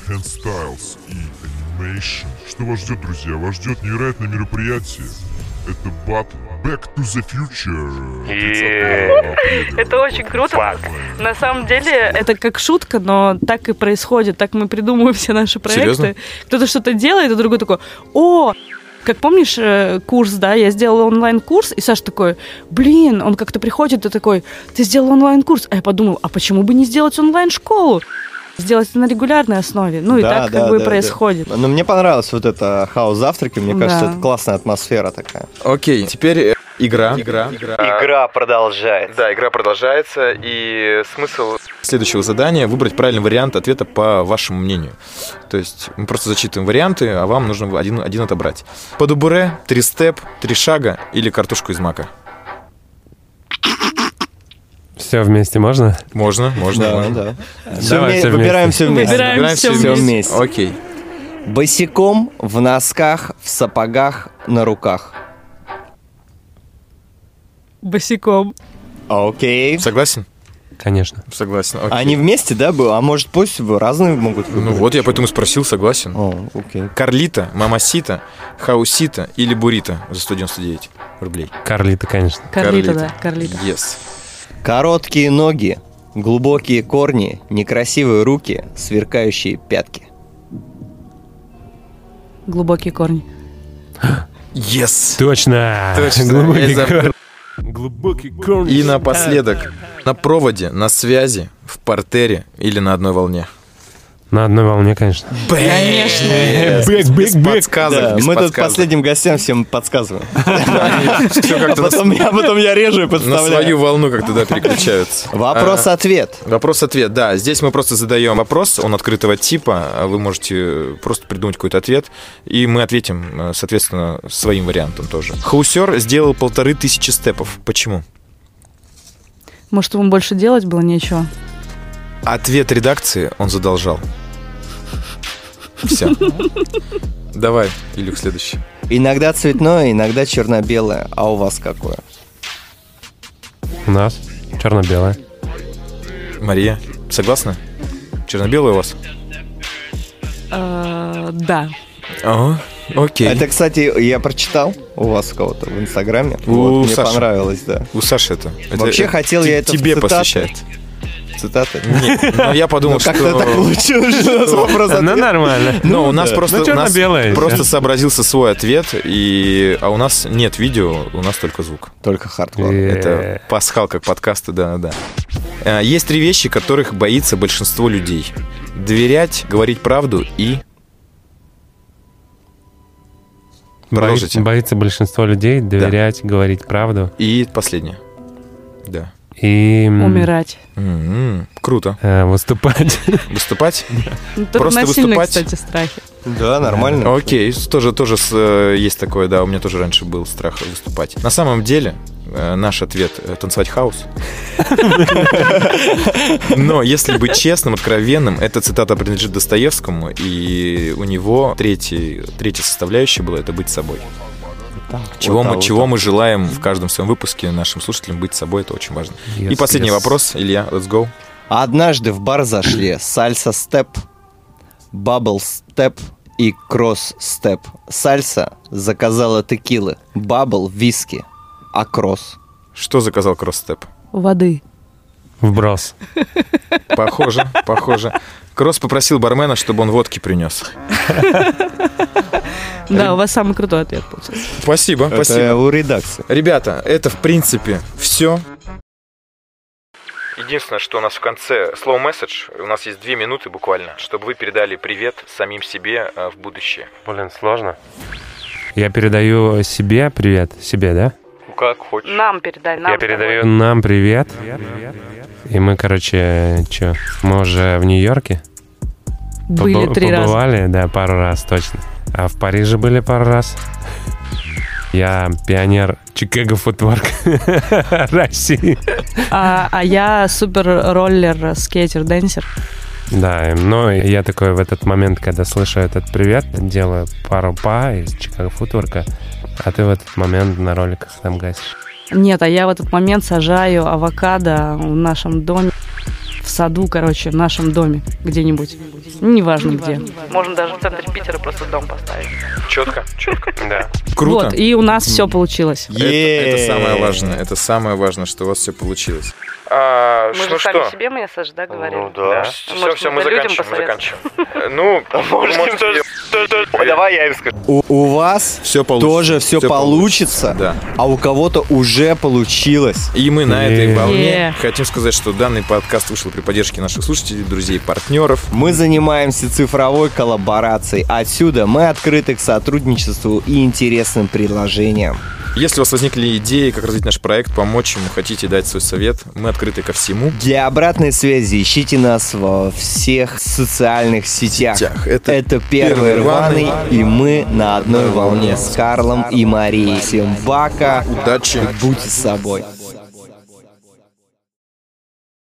hand styles и animation. Что вас ждет, друзья? Вас ждет невероятное мероприятие. Это батл Back to the Future. 30 апреля. Это очень круто. На самом деле, это как шутка, но так и происходит. Так мы придумываем все наши проекты. Серьезно? Кто-то что-то делает, а другой такой, о, как помнишь э, курс, да, я сделала онлайн-курс, и Саша такой, блин, он как-то приходит и такой, ты сделал онлайн-курс, а я подумал, а почему бы не сделать онлайн-школу? Сделать это на регулярной основе. Ну и Да, так да, как бы и да, происходит. да. Но мне понравилось вот это хаус-завтраки, мне кажется, Да. это классная атмосфера такая. Окей, теперь э, игра. Игра. Игра продолжается. Да, игра продолжается, и смысл следующего задания выбрать правильный вариант ответа по вашему мнению. То есть мы просто зачитываем варианты, а вам нужно один, один отобрать. По дубуре, три степ, три шага или картошку из мака. Все вместе можно? Можно, можно. Да, можно. да. Всё Давай вме- всё Выбираем все вместе. Выбираем Выбираем всё всё вместе. вместе. Окей. Босиком, в носках, в сапогах, на руках. Босиком. Окей. Согласен? Конечно. Согласен. окей. Они вместе, да, был? А может, пусть разные могут Ну выбрать? вот, я поэтому спросил, согласен. О, окей. Карлита, мамасита, хаусита или бурита за 199 рублей. Карлита, конечно. Карлита, да, Карлита. Yes. Короткие ноги, глубокие корни, некрасивые руки, сверкающие пятки. Глубокие корни. Yes. Точно. Точно. Глубокий Я И напоследок, на проводе, на связи, в портере или на одной волне. На одной волне, конечно. Конечно. Бэк. Да, без мы тут последним гостям всем подсказываем. А как-то на- потом я, потом я режу и на подставляю. свою волну как-то да, переключаются. Вопрос-ответ. Вопрос-ответ, да. Здесь мы просто задаем вопрос, он открытого типа, а вы можете просто придумать какой-то ответ, и мы ответим, э, соответственно, своим вариантом тоже. Хаусер сделал полторы тысячи степов. Почему? Может, ему больше делать было нечего? Ответ редакции он задолжал. Все. Давай, Илюх, следующий. Иногда цветное, иногда черно-белое. А у вас какое? У нас. Черно-белое. Мария, согласна? Черно-белое у вас? Э, Да. Ага, окей. Это, кстати, я прочитал у вас у кого-то в Инстаграме. У Вот, мне Саши. понравилось, да. У Саши это. это- Вообще это хотел я это тебе посвящает. Цитаты? Нет, но я подумал, Ну, что... как-то так получилось, что у нас вопрос Ну, нормально. Ну, у нас просто, Ну, у нас черно-белое, просто сообразился свой ответ, и, а у нас нет видео, у нас только звук. Только хардкор. Это пасхалка к подкасту, да-да-да. Э, Есть три вещи, которых боится большинство людей. Доверять, говорить правду и... Продолжите. Боится, боится большинство людей доверять, говорить правду И последнее. Да. И Умирать. М-м, Круто. э, выступать. Выступать? Ну, Просто выступать? кстати, страхи. Да, нормально. Окей, тоже, тоже э, есть такое, да, у меня тоже раньше был страх выступать. На самом деле, э, наш ответ э, — танцевать хаус. Но если быть честным, откровенным, эта цитата принадлежит Достоевскому, и у него третий, третья составляющая была — это быть собой. Чего, Вот, а мы, вот чего мы желаем в каждом своем выпуске нашим слушателям быть собой, это очень важно. И Yes, последний yes. вопрос, Илья, let's go. Однажды в бар зашли salsa step, bubble step и cross step. Сальса заказала текилы, bubble виски, а кросс Что заказал Cross step? Воды. Вброс. Похоже, похоже. Кросс попросил бармена, чтобы он водки принес. Да, у вас самый крутой ответ получился. Спасибо, Это спасибо. у редакции. Ребята, это в принципе все. Единственное, что у нас в конце slow message, у нас есть две минуты буквально, чтобы вы передали привет самим себе э, в будущее. Блин, сложно. Я передаю себе привет. Себе, да? Как хочешь. Нам передай, нам Я тобой. передаю нам привет. И мы, короче, что, мы уже в Нью-Йорке? Были Побы- три раза. Побывали, да, пару раз точно. А в Париже были пару раз. Я пионер Чикаго Футворк России. А, а я супер роллер, скейтер, денсер. Да, но я такой в этот момент, когда слышу этот привет, делаю пару па из Чикаго Футворка, а ты в этот момент на роликах там гасишь. Нет, а я в этот момент сажаю авокадо в нашем доме. В саду, короче, в нашем доме где-нибудь. Неважно где. Можно даже в центре Питера просто дом поставить. Четко, четко. Да. Круто. Вот, и у нас все получилось. Это, это самое важное. Это самое важное, что у вас все получилось. А, Мы ну же сами что? себе, мы SH, да, говорили? Ну да. Все, Может, все, мы заканчиваем, мы заканчиваем. Ну, может, Давай я им скажу. У, вас Все тоже все, получится, Да. а у кого-то уже получилось. И мы на этой волне хотим сказать, что данный подкаст вышел при поддержке наших слушателей, друзей, партнеров. Мы занимаемся цифровой коллаборацией. Отсюда мы открыты к сотрудничеству и интересным предложениям. Если у вас возникли идеи, как развить наш проект, помочь ему, хотите дать свой совет, мы открыты ко всему. Для обратной связи ищите нас во всех социальных сетях. Сетях. Это Это первый рваный, Рваный. и мы на одной волне с Карлом и Марией. Всем бака, Удачи. будьте с собой.